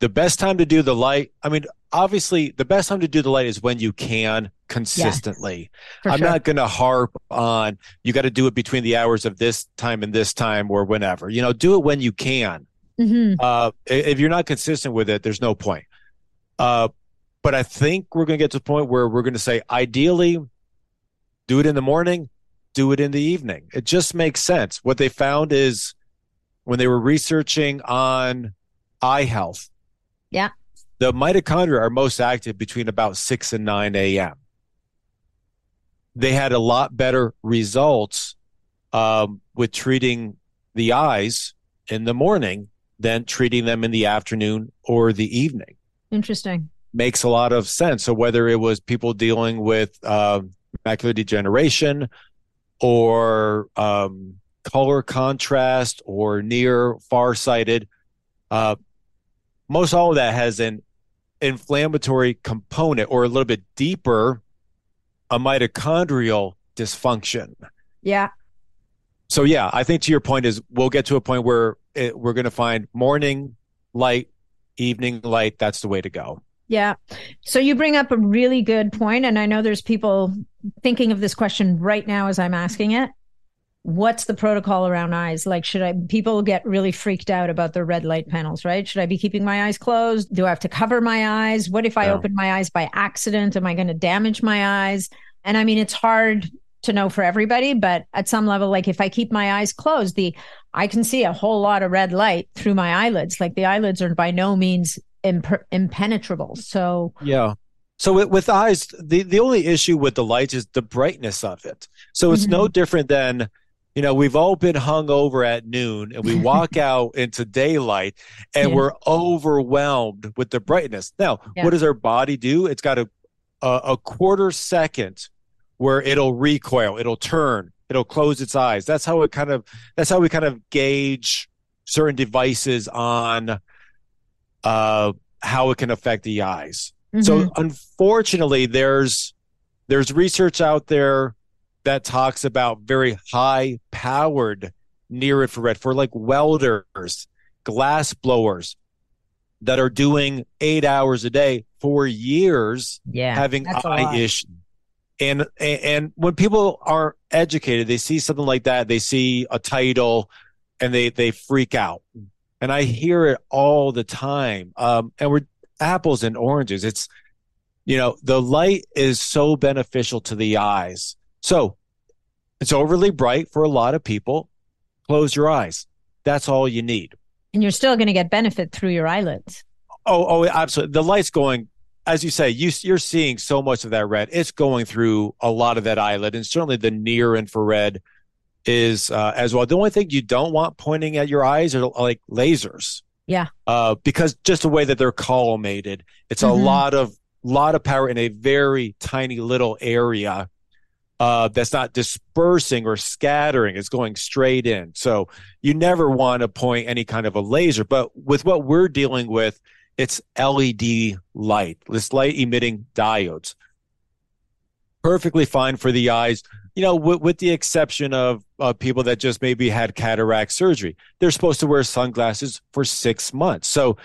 the best time to do the light. I mean, obviously the best time to do the light is when you can consistently. Yes, I'm sure. not going to harp on you got to do it between the hours of this time and this time or whenever. You know, do it when you can. Mm-hmm. Uh, if you're not consistent with it, there's no point. Uh, but I think we're going to get to the point where we're going to say, ideally, do it in the morning, do it in the evening. It just makes sense. What they found is when they were researching on eye health. Yeah the mitochondria are most active between about 6 and 9 a.m. They had a lot better results um, with treating the eyes in the morning than treating them in the afternoon or the evening. Interesting. Makes a lot of sense. So, whether it was people dealing with uh, macular degeneration or um, color contrast or near farsighted, uh, most all of that has an inflammatory component or a little bit deeper a mitochondrial dysfunction. Yeah. So yeah, I think to your point is we'll get to a point where it, we're going to find morning light, evening light. That's the way to go. Yeah. So you bring up a really good point, and I know there's people thinking of this question right now as I'm asking it what's the protocol around eyes? Like, should I, people get really freaked out about the red light panels, right? Should I be keeping my eyes closed? Do I have to cover my eyes? What if I yeah. open my eyes by accident? Am I going to damage my eyes? And I mean, it's hard to know for everybody, but at some level, like if I keep my eyes closed, the, I can see a whole lot of red light through my eyelids. Like the eyelids are by no means imp- impenetrable. So, yeah. So with, with, eyes, the, the only issue with the light is the brightness of it. So it's mm-hmm. no different than you know, we've all been hung over at noon and we walk [laughs] out into daylight and yeah. we're overwhelmed with the brightness. Now, yeah. what does our body do? It's got a, a, a quarter second where it'll recoil, it'll turn, it'll close its eyes. That's how it kind of that's how we kind of gauge certain devices on uh how it can affect the eyes. Mm-hmm. So unfortunately there's there's research out there that talks about very high powered near infrared for like welders, glass blowers that are doing eight hours a day for years, yeah, having eye issues. And, and when people are educated, they see something like that, they see a title, and they they freak out. And I hear it all the time. Um, and we're apples and oranges. It's you know the light is so beneficial to the eyes. So it's overly bright for a lot of people. Close your eyes. That's all you need. And you're still going to get benefit through your eyelids. Oh, oh, absolutely. The light's going as you say, you, you're seeing so much of that red. It's going through a lot of that eyelid, and certainly the near infrared is uh, as well. The only thing you don't want pointing at your eyes are like lasers. Yeah. Uh, because just the way that they're collimated, it's mm-hmm. a lot of lot of power in a very tiny little area. Uh, that's not dispersing or scattering. It's going straight in. So you never want to point any kind of a laser. But with what we're dealing with, it's LED light, this light emitting diodes. Perfectly fine for the eyes, you know, with, with the exception of uh, people that just maybe had cataract surgery. They're supposed to wear sunglasses for six months. So,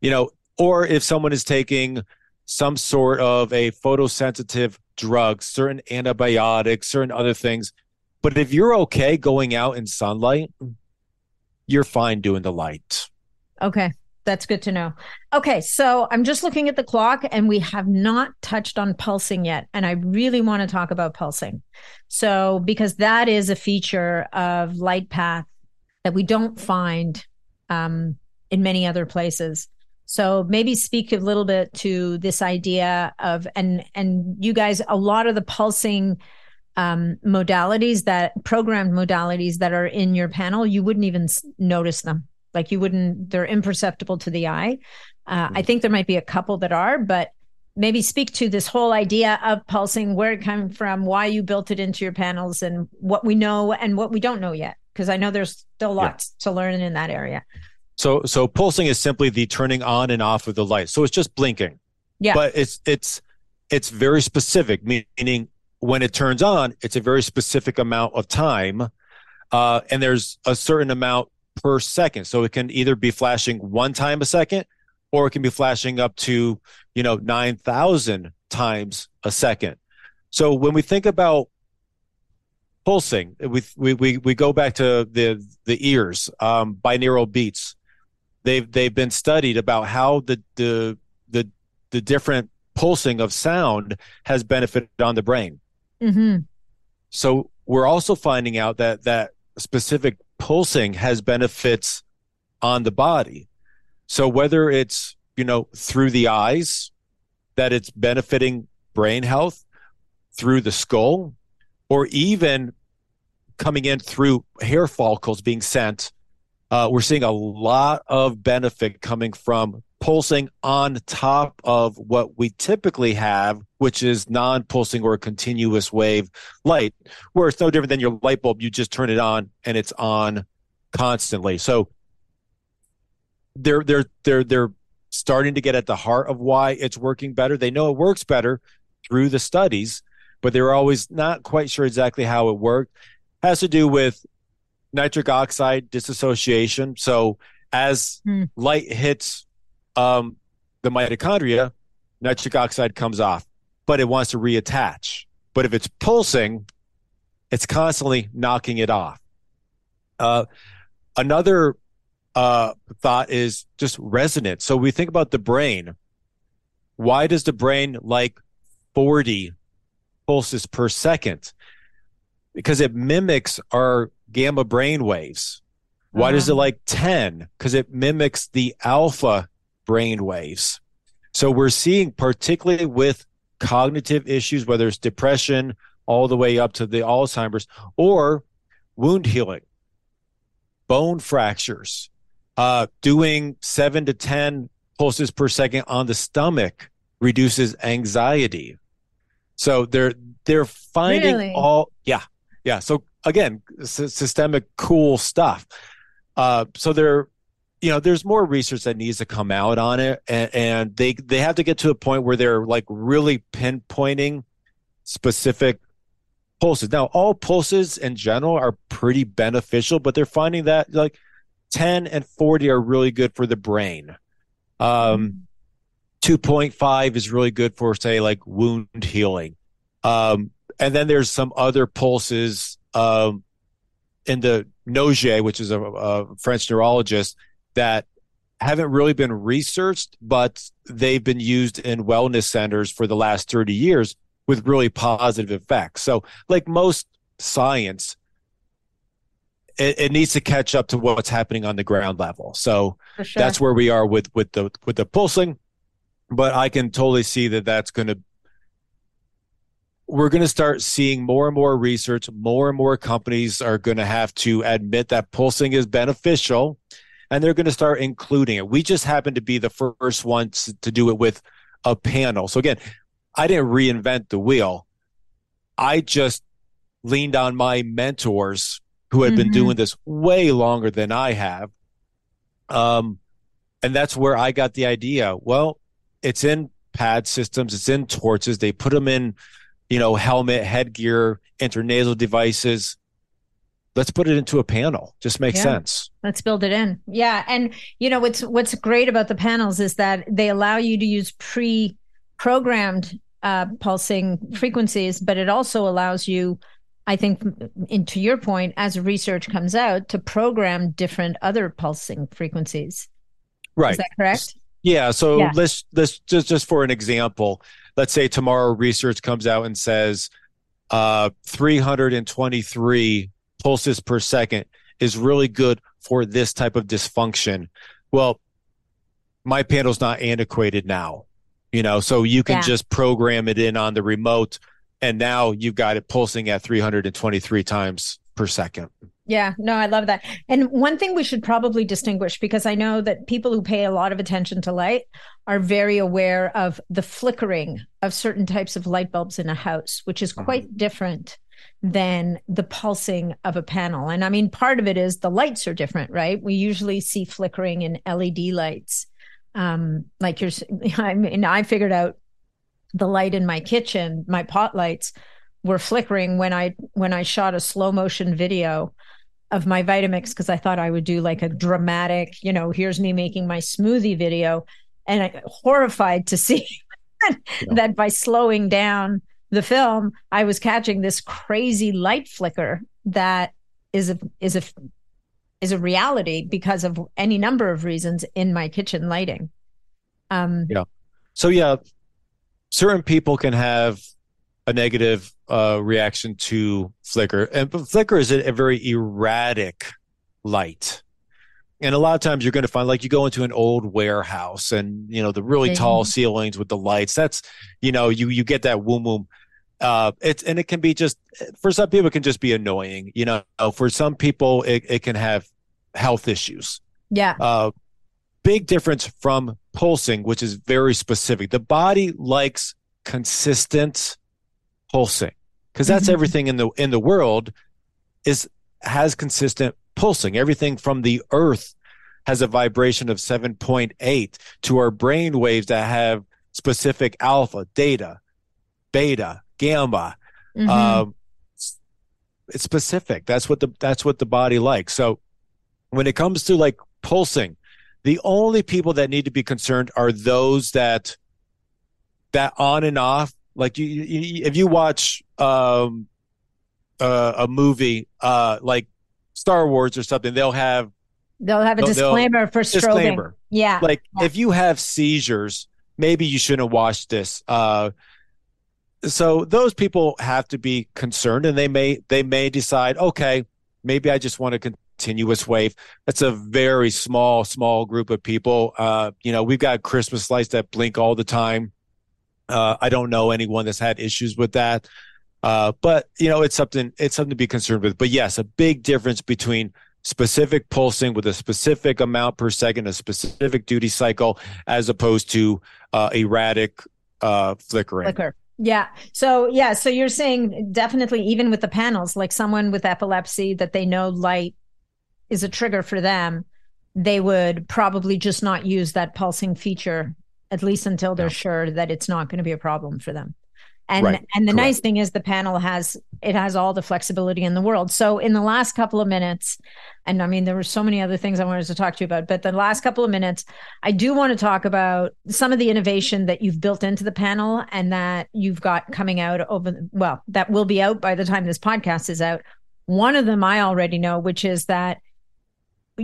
you know, or if someone is taking some sort of a photosensitive drug, certain antibiotics, certain other things. But if you're okay going out in sunlight, you're fine doing the light. Okay. That's good to know. Okay, so I'm just looking at the clock and we have not touched on pulsing yet. And I really want to talk about pulsing. So, because that is a feature of LightPath that we don't find um, in many other places. So maybe speak a little bit to this idea of and and you guys a lot of the pulsing um, modalities that programmed modalities that are in your panel you wouldn't even notice them like you wouldn't, they're imperceptible to the eye. Uh, I think there might be a couple that are, but maybe speak to this whole idea of pulsing, where it came from, why you built it into your panels, and what we know and what we don't know yet. Because I know there's still lots yeah. to learn in that area. So, so pulsing is simply the turning on and off of the light. So it's just blinking. Yeah. But it's it's it's very specific, meaning when it turns on, it's a very specific amount of time, uh, and there's a certain amount per second. So it can either be flashing one time a second or it can be flashing up to, you know, 9,000 times a second. So when we think about pulsing, we, we, we, we go back to the, the ears, um, binaural beats. They've, they've been studied about how the, the, the, the different pulsing of sound has benefited on the brain. Mm-hmm. So we're also finding out that, that specific pulsing has benefits on the body. So whether it's, you know, through the eyes, that it's benefiting brain health, through the skull, or even coming in through hair follicles being sent, uh, we're seeing a lot of benefit coming from pulsing on top of what we typically have, which is non pulsing or continuous wave light, where it's no different than your light bulb. You just turn it on and it's on constantly. So they're they're they're they're starting to get at the heart of why it's working better. They know it works better through the studies, but they're always not quite sure exactly how it worked. Has to do with nitric oxide dissociation. So as hmm. light hits um, the mitochondria, nitric oxide comes off, but it wants to reattach. But if it's pulsing, it's constantly knocking it off. Uh, another uh, thought is just resonance. So we think about the brain. Why does the brain like 40 pulses per second? Because it mimics our gamma brain waves. Why uh-huh. does it uh-huh. like 10? Because it mimics the alpha brain waves. So we're seeing, particularly with cognitive issues, whether it's depression, all the way up to the Alzheimer's, or wound healing, bone fractures, uh, doing seven to 10 pulses per second on the stomach reduces anxiety. So they're, they're finding really? all, yeah, yeah. So again, s- systemic cool stuff. Uh, so they're, you know, there's more research that needs to come out on it, and, and they they have to get to a point where they're like really pinpointing specific pulses. Now, all pulses in general are pretty beneficial, but they're finding that like 10 and 40 are really good for the brain. Um, 2.5 is really good for, say, like wound healing. Um, and then there's some other pulses um, in the Nogier, which is a, a French neurologist, that haven't really been researched, but they've been used in wellness centers for the last 30 years with really positive effects. So, like most science, it, it needs to catch up to what's happening on the ground level. So sure. that's where we are with with the with the pulsing. But I can totally see that that's going to we're going to start seeing more and more research. More and more companies are going to have to admit that pulsing is beneficial and they're going to start including it. We just happen to be the first ones to do it with a panel. So again, I didn't reinvent the wheel. I just leaned on my mentors who had mm-hmm. been doing this way longer than I have. Um, and that's where I got the idea. Well, it's in pad systems, it's in torches. They put them in, you know, helmet, headgear, intranasal devices let's put it into a panel just makes yeah. sense let's build it in. Yeah and you know what's what's great about the panels is that they allow you to use pre-programmed uh, pulsing frequencies but it also allows you i think into your point as research comes out to program different other pulsing frequencies. Right. is that correct? Yeah so yeah. let's let's just just for an example let's say tomorrow research comes out and says uh 323 pulses per second is really good for this type of dysfunction. Well, my panel's not antiquated now, you know, so you can yeah. just program it in on the remote and now you've got it pulsing at 323 times per second. Yeah, no, I love that. And one thing we should probably distinguish because I know that people who pay a lot of attention to light are very aware of the flickering of certain types of light bulbs in a house, which is quite mm-hmm. different than the pulsing of a panel. And I mean, part of it is the lights are different, right? We usually see flickering in LED lights. Um, like you're, [laughs] I mean, I figured out the light in my kitchen, my pot lights were flickering when I when I shot a slow motion video of my Vitamix because I thought I would do like a dramatic, you know, here's me making my smoothie video, and I horrified to see [laughs] yeah. that by slowing down the film, I was catching this crazy light flicker that is a is a is a reality because of any number of reasons in my kitchen lighting. Um, yeah. So yeah, certain people can have a negative uh, reaction to flicker, and flicker is a, a very erratic light and a lot of times you're going to find like you go into an old warehouse and you know the really mm-hmm. tall ceilings with the lights that's you know you you get that woom woom uh, it's and it can be just for some people it can just be annoying. You know, for some people it, it can have health issues. Yeah. Uh, big difference from pulsing, which is very specific. The body likes consistent pulsing because that's mm-hmm. everything in the in the world is has consistent pulsing. Everything from the earth has a vibration of 7.8 to our brain waves that have specific alpha, theta, beta, gamma. Mm-hmm. Um, it's specific. That's what the that's what the body likes. So when it comes to like pulsing, the only people that need to be concerned are those that that on and off. Like you, you if you watch um, uh, a movie uh, like Star Wars or something, they'll have they'll have a they'll, disclaimer for strobing. Disclaimer. Yeah. Like yeah. if you have seizures, maybe you shouldn't watch this. Uh, so those people have to be concerned and they may they may decide okay maybe i just want a continuous wave. That's a very small small group of people. Uh, you know we've got christmas lights that blink all the time. Uh, i don't know anyone that's had issues with that. Uh, but you know it's something it's something to be concerned with. But yes a big difference between specific pulsing with a specific amount per second a specific duty cycle as opposed to uh, erratic uh, flickering. Flicker yeah. So, yeah. So you're saying definitely, even with the panels, like someone with epilepsy that they know light is a trigger for them, they would probably just not use that pulsing feature, at least until they're yeah. sure that it's not going to be a problem for them. And Right. and the Correct. nice thing is the panel has it has all the flexibility in the world. So in the last couple of minutes, and I mean there were so many other things I wanted to talk to you about, but the last couple of minutes, I do want to talk about some of the innovation that you've built into the panel and that you've got coming out over well, that will be out by the time this podcast is out. One of them I already know, which is that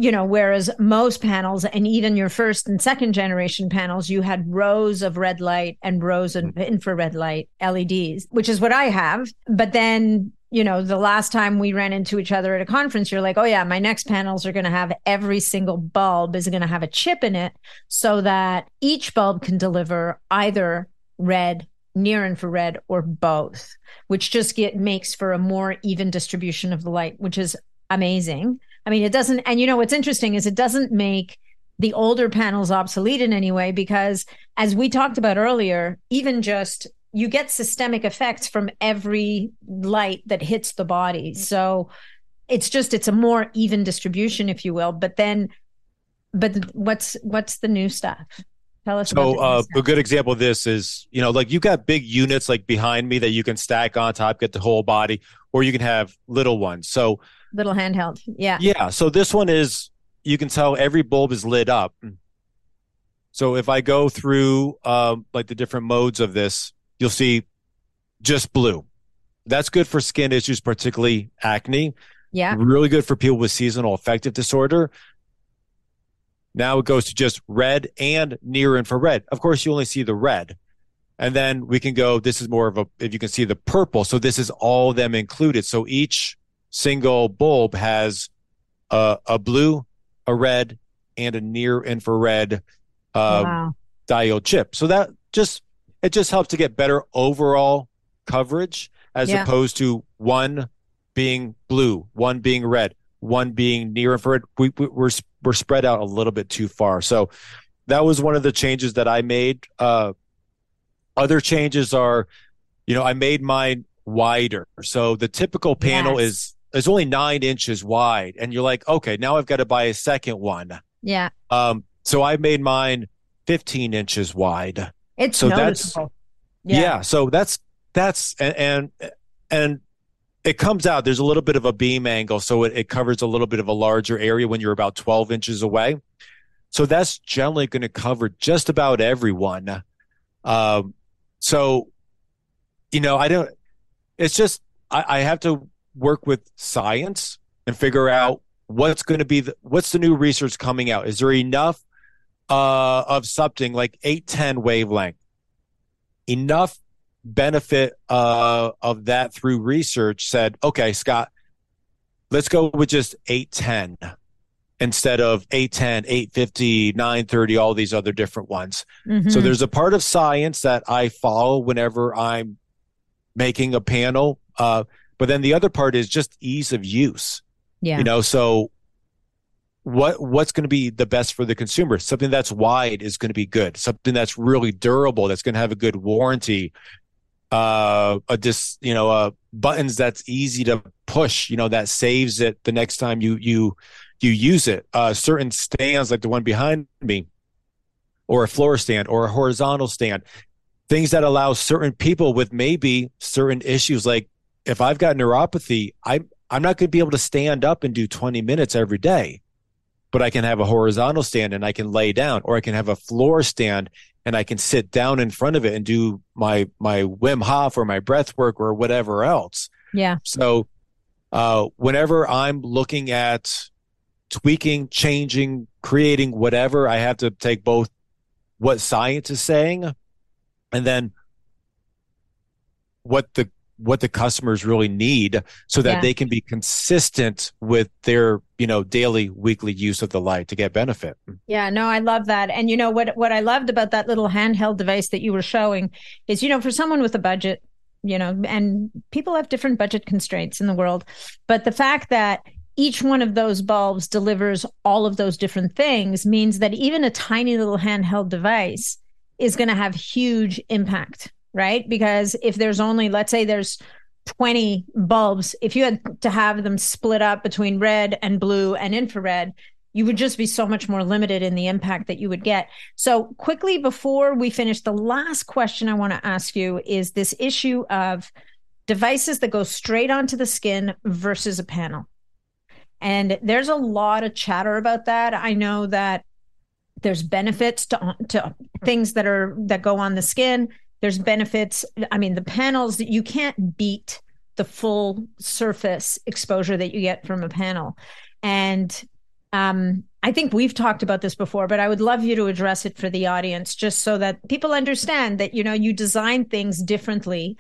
you know, whereas most panels and even your first and second generation panels, you had rows of red light and rows of mm-hmm. infrared light LEDs, which is what I have. But then, you know, the last time we ran into each other at a conference, you're like, oh, yeah, my next panels are going to have every single bulb is going to have a chip in it so that each bulb can deliver either red, near infrared, or both, which just get makes for a more even distribution of the light, which is amazing. I mean, it doesn't, and you know what's interesting is it doesn't make the older panels obsolete in any way because, as we talked about earlier, even just you get systemic effects from every light that hits the body. So it's just it's a more even distribution, if you will. But then, but what's what's the new stuff? Tell us. So uh, a good example of this is, you know, like you got big units like behind me that you can stack on top, get the whole body, or you can have little ones. So little handheld. Yeah. yeah, so this one is you can tell every bulb is lit up. So if I go through um, like the different modes of this, you'll see just blue. That's good for skin issues, particularly acne. Yeah. Really good for people with seasonal affective disorder. Now it goes to just red and near infrared. Of course, you only see the red. And then we can go, this is more of a, if you can see the purple. So this is all them included. So each single bulb has a, a blue, a red, and a near infrared um, wow. diode chip. So that just, it just helps to get better overall coverage as Yeah. opposed to one being blue, one being red, one being near infrared. We, we, we're we're spread out a little bit too far. So that was one of the changes that I made. Uh, other changes are, you know, I made mine wider. So the typical panel Yes. is is only nine inches wide, and you're like, okay, now I've got to buy a second one. Yeah. Um, so I made mine 15 inches wide. It's So that's- noticeable. Yeah. so that's that's and, and and it comes out. There's a little bit of a beam angle, so it, it covers a little bit of a larger area when you're about 12 inches away. So that's generally going to cover just about everyone. Um, so you know, I don't. It's just I, I have to work with science and figure out what's going to be the what's the new research coming out. Is there enough uh, of something like 810 wavelength? enough benefit uh, of that through research said, okay, Scott, let's go with just 810 instead of 810, 850, 930, all these other different ones. Mhm. So there's a part of science that I follow whenever I'm making a panel. Uh, but then the other part is just ease of use yeah. you know? So what what's going to be the best for the consumer? Something that's wide is going to be good. Something that's really durable that's going to have a good warranty uh a dis you know uh buttons that's easy to push you know that saves it the next time you you you use it. Uh certain stands like the one behind me or a floor stand or a horizontal stand things that allow certain people with maybe certain issues like if i've got neuropathy I'm I'm not going to be able to stand up and do 20 minutes every day, but I can have a horizontal stand and I can lay down, or I can have a floor stand and I can sit down in front of it and do my my Wim Hof or my breath work or whatever else. yeah. So, uh, whenever I'm looking at tweaking, changing, creating whatever, I have to take both what science is saying and then what the what the customers really need so that Yeah. they can be consistent with their you know daily weekly use of the light to get benefit Yeah, no, I love that. And you know what what I loved about that little handheld device that you were showing is you know for someone with a budget, you know, and people have different budget constraints in the world, but the fact that each one of those bulbs delivers all of those different things means that even a tiny little handheld device is going to have huge impact, right? Because if there's only let's say there's 20 bulbs, if you had to have them split up between red and blue and infrared, you would just be so much more limited in the impact that you would get. So, quickly before we finish, the last question I want to ask you is this issue of devices that go straight onto the skin versus a panel. And there's a lot of chatter about that. I know that there's benefits to, to things that are that go on the skin. There's benefits. I mean, the panels that you can't beat the full surface exposure that you get from a panel. And um, I think we've talked about this before, but I would love you to address it for the audience just so that people understand that, you know, you design things differently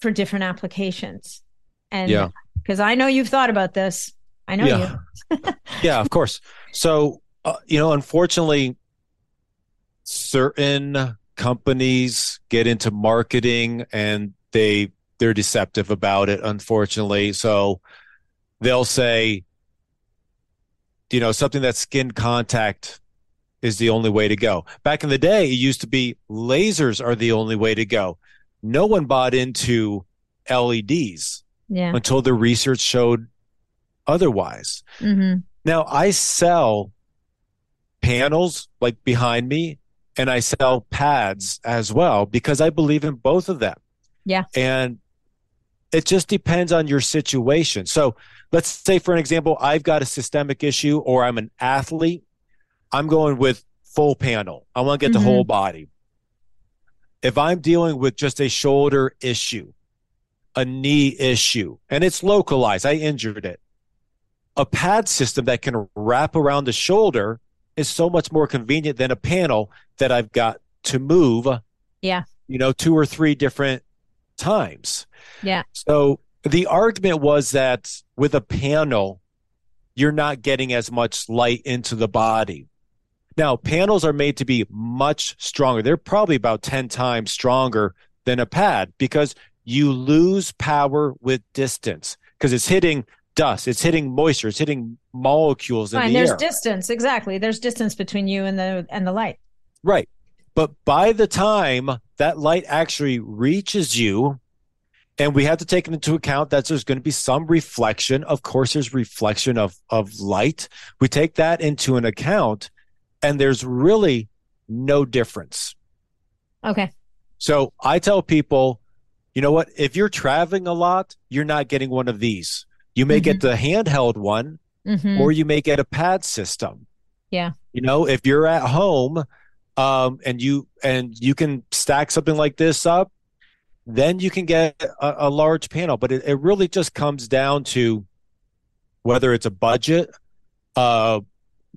for different applications. And yeah. because I know you've thought about this. I know yeah. you. [laughs] yeah, of course. So, uh, you know, unfortunately, certain companies get into marketing and they they're deceptive about it unfortunately so they'll say you know something that skin contact is the only way to go back in the day it used to be lasers are the only way to go no one bought into leds yeah. until the research showed otherwise mm-hmm. now i sell panels like behind me and I sell pads as well because I believe in both of them. Yeah. And it just depends on your situation. So let's say, for an example, I've got a systemic issue or I'm an athlete. I'm going with full panel. I want to get mm-hmm. the whole body. If I'm dealing with just a shoulder issue, a knee issue, and it's localized, I injured it, a pad system that can wrap around the shoulder is so much more convenient than a panel that I've got to move. Yeah. You know, two or three different times. Yeah. So the argument was that with a panel, you're not getting as much light into the body. Now, panels are made to be much stronger. They're probably about 10 times stronger than a pad because you lose power with distance because it's hitting dust, it's hitting moisture, it's hitting molecules Fine, in the there's air. distance, exactly. There's distance between you and the and the light. Right. But by the time that light actually reaches you, and we have to take into account that there's going to be some reflection. Of course, there's reflection of, of light. We take that into an account, and there's really no difference. Okay. So I tell people, you know what? If you're traveling a lot, you're not getting one of these. You may mm-hmm. get the handheld one, mm-hmm. or you may get a pad system. Yeah. You know, if you're at home um, and you and you can stack something like this up, then you can get a, a large panel. But it, it, really just comes down to whether it's a budget, uh,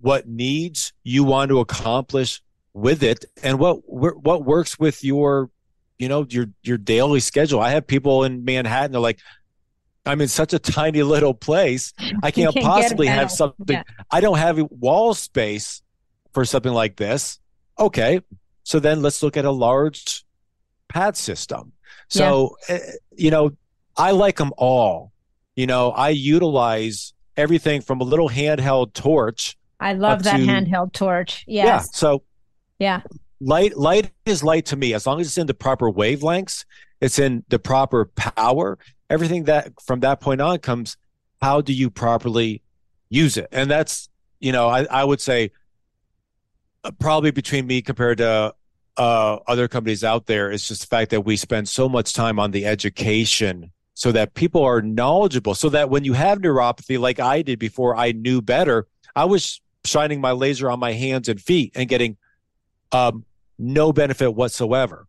what needs you want to accomplish with it, and what what works with your you know your your daily schedule. I have people in Manhattan. They're like, I'm in such a tiny little place. I [laughs] can't, can't possibly have something. Yeah. I don't have wall space for something like this. Okay. So then let's look at a large pad system. So, yeah. you know, I like them all. You know, I utilize everything from a little handheld torch. I love that to, handheld torch. Yes. Yeah. So, yeah. Light light is light to me as long as it's in the proper wavelengths, it's in the proper power, everything that from that point on comes how do you properly use it and that's you know i, I would say probably between me compared to uh, other companies out there it's just the fact that we spend so much time on the education so that people are knowledgeable so that when you have neuropathy like i did before i knew better i was shining my laser on my hands and feet and getting um, no benefit whatsoever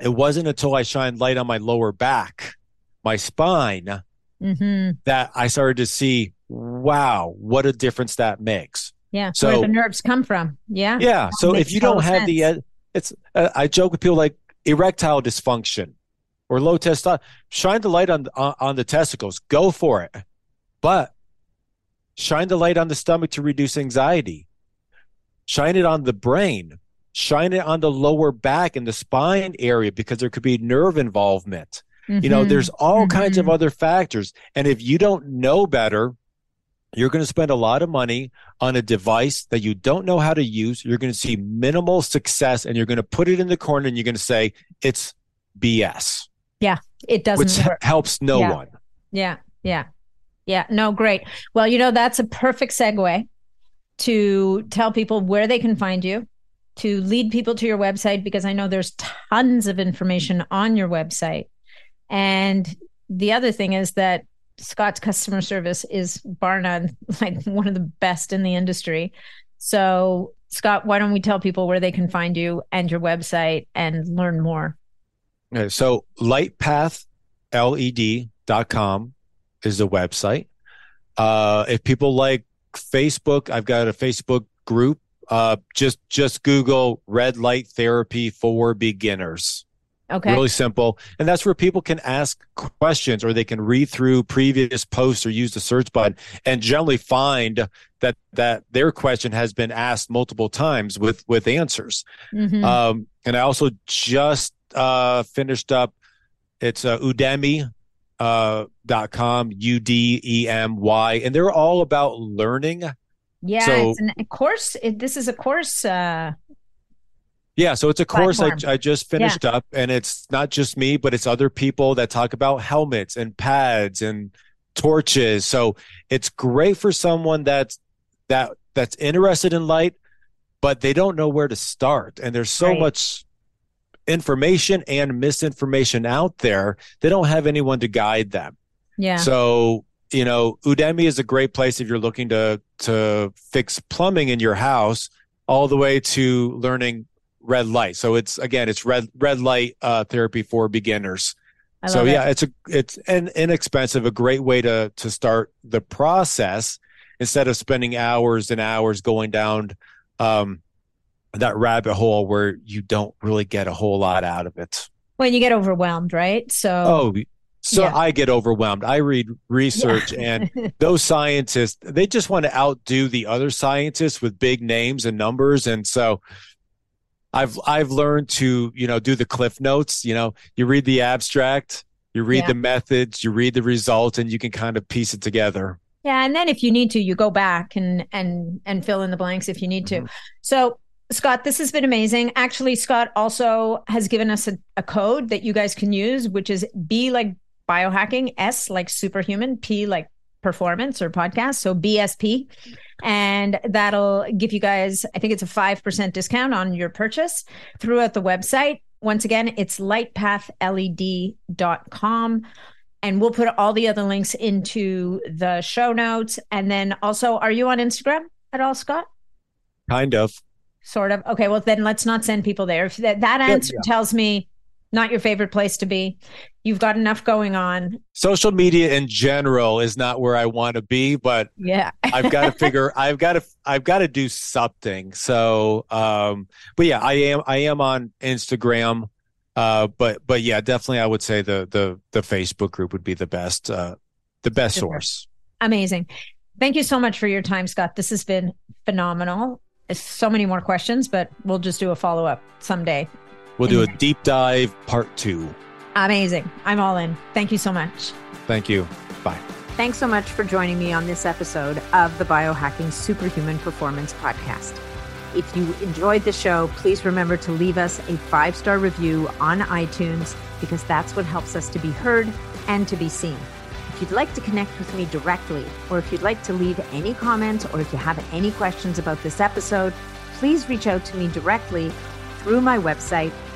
it wasn't until i shined light on my lower back my spine mm-hmm. that I started to see, wow, what a difference that makes. Yeah. So where the nerves come from. Yeah. Yeah. That so if you don't have sense. the, uh, it's, uh, I joke with people like erectile dysfunction or low testosterone, shine the light on, on, on the testicles, go for it. But shine the light on the stomach to reduce anxiety. Shine it on the brain. Shine it on the lower back and the spine area because there could be nerve involvement. Mm-hmm. You know, there's all mm-hmm. kinds of mm-hmm. other factors. And if you don't know better, you're going to spend a lot of money on a device that you don't know how to use. You're going to see minimal success and you're going to put it in the corner and you're going to say it's BS. Yeah, it doesn't which work. helps no yeah. one. Yeah, yeah, yeah. No, great. Well, you know, that's a perfect segue to tell people where they can find you, to lead people to your website, because I know there's tons of information on your website. And the other thing is that Scott's customer service is bar none, [laughs] like one of the best in the industry. So, Scott, why don't we tell people where they can find you and your website and learn more? Okay, so lightpathled.com is the website. Uh, if people like Facebook, I've got a Facebook group. Uh, just just Google red light therapy for beginners. Okay. Really simple. And that's where people can ask questions or they can read through previous posts or use the search button and generally find that that their question has been asked multiple times with with answers. Mm-hmm. Um, and I also just uh, finished up it's uh, Udemy uh, dot com U D E M Y, and they're all about learning. Yeah, so, it's an, a course. It, this is a course uh, yeah, so it's a course I, I, just finished yeah. up, and it's not just me, but it's other people that talk about helmets and pads and torches. So it's great for someone that's that that's interested in light, but they don't know where to start. And there's so right. much information and misinformation out there. They don't have anyone to guide them. Yeah. So you know, Udemy is a great place if you're looking to to fix plumbing in your house, all the way to learning red light. So it's again, it's red red light uh, therapy for beginners. So yeah, it. it's a it's an inexpensive, a great way to to start the process instead of spending hours and hours going down um, that rabbit hole where you don't really get a whole lot out of it. When you get overwhelmed, right? So oh, so yeah. I get overwhelmed. I read research yeah. and [laughs] those scientists, they just want to outdo the other scientists with big names and numbers. And so I've I've learned to you know do the cliff notes. You know, you read the abstract, you read yeah. the methods, you read the results, and you can kind of piece it together. Yeah, and then if you need to, you go back and and and fill in the blanks if you need to. Mm-hmm. So Scott, this has been amazing. Actually, Scott also has given us a, a, code that you guys can use, which is B like biohacking, S like superhuman, P like performance or podcast. So BSP and that'll give you guys, I think it's a 5% discount on your purchase throughout the website. Once again, it's lightpathled.com. And we'll put all the other links into the show notes. And then also, are you on Instagram at all, Scott? Kind of. Sort of. Okay. Well, then let's not send people there. If that, that answer yeah. tells me not your favorite place to be. You've got enough going on. Social media in general is not where I want to be, but yeah, [laughs] I've got to figure. I've got to. I've got to do something. So, um, but yeah, I am. I am on Instagram. Uh, but but yeah, definitely, I would say the the the Facebook group would be the best. Uh, the best Super. source. Amazing. Thank you so much for your time, Scott. This has been phenomenal. So many more questions, but we'll just do a follow up someday. We'll do a deep dive part two. Amazing. I'm all in. Thank you so much. Thank you. Bye. Thanks so much for joining me on this episode of the Biohacking Superhuman Performance Podcast. If you enjoyed the show, please remember to leave us a five star review on iTunes because that's what helps us to be heard and to be seen. If you'd like to connect with me directly, or if you'd like to leave any comments, or if you have any questions about this episode, please reach out to me directly through my website,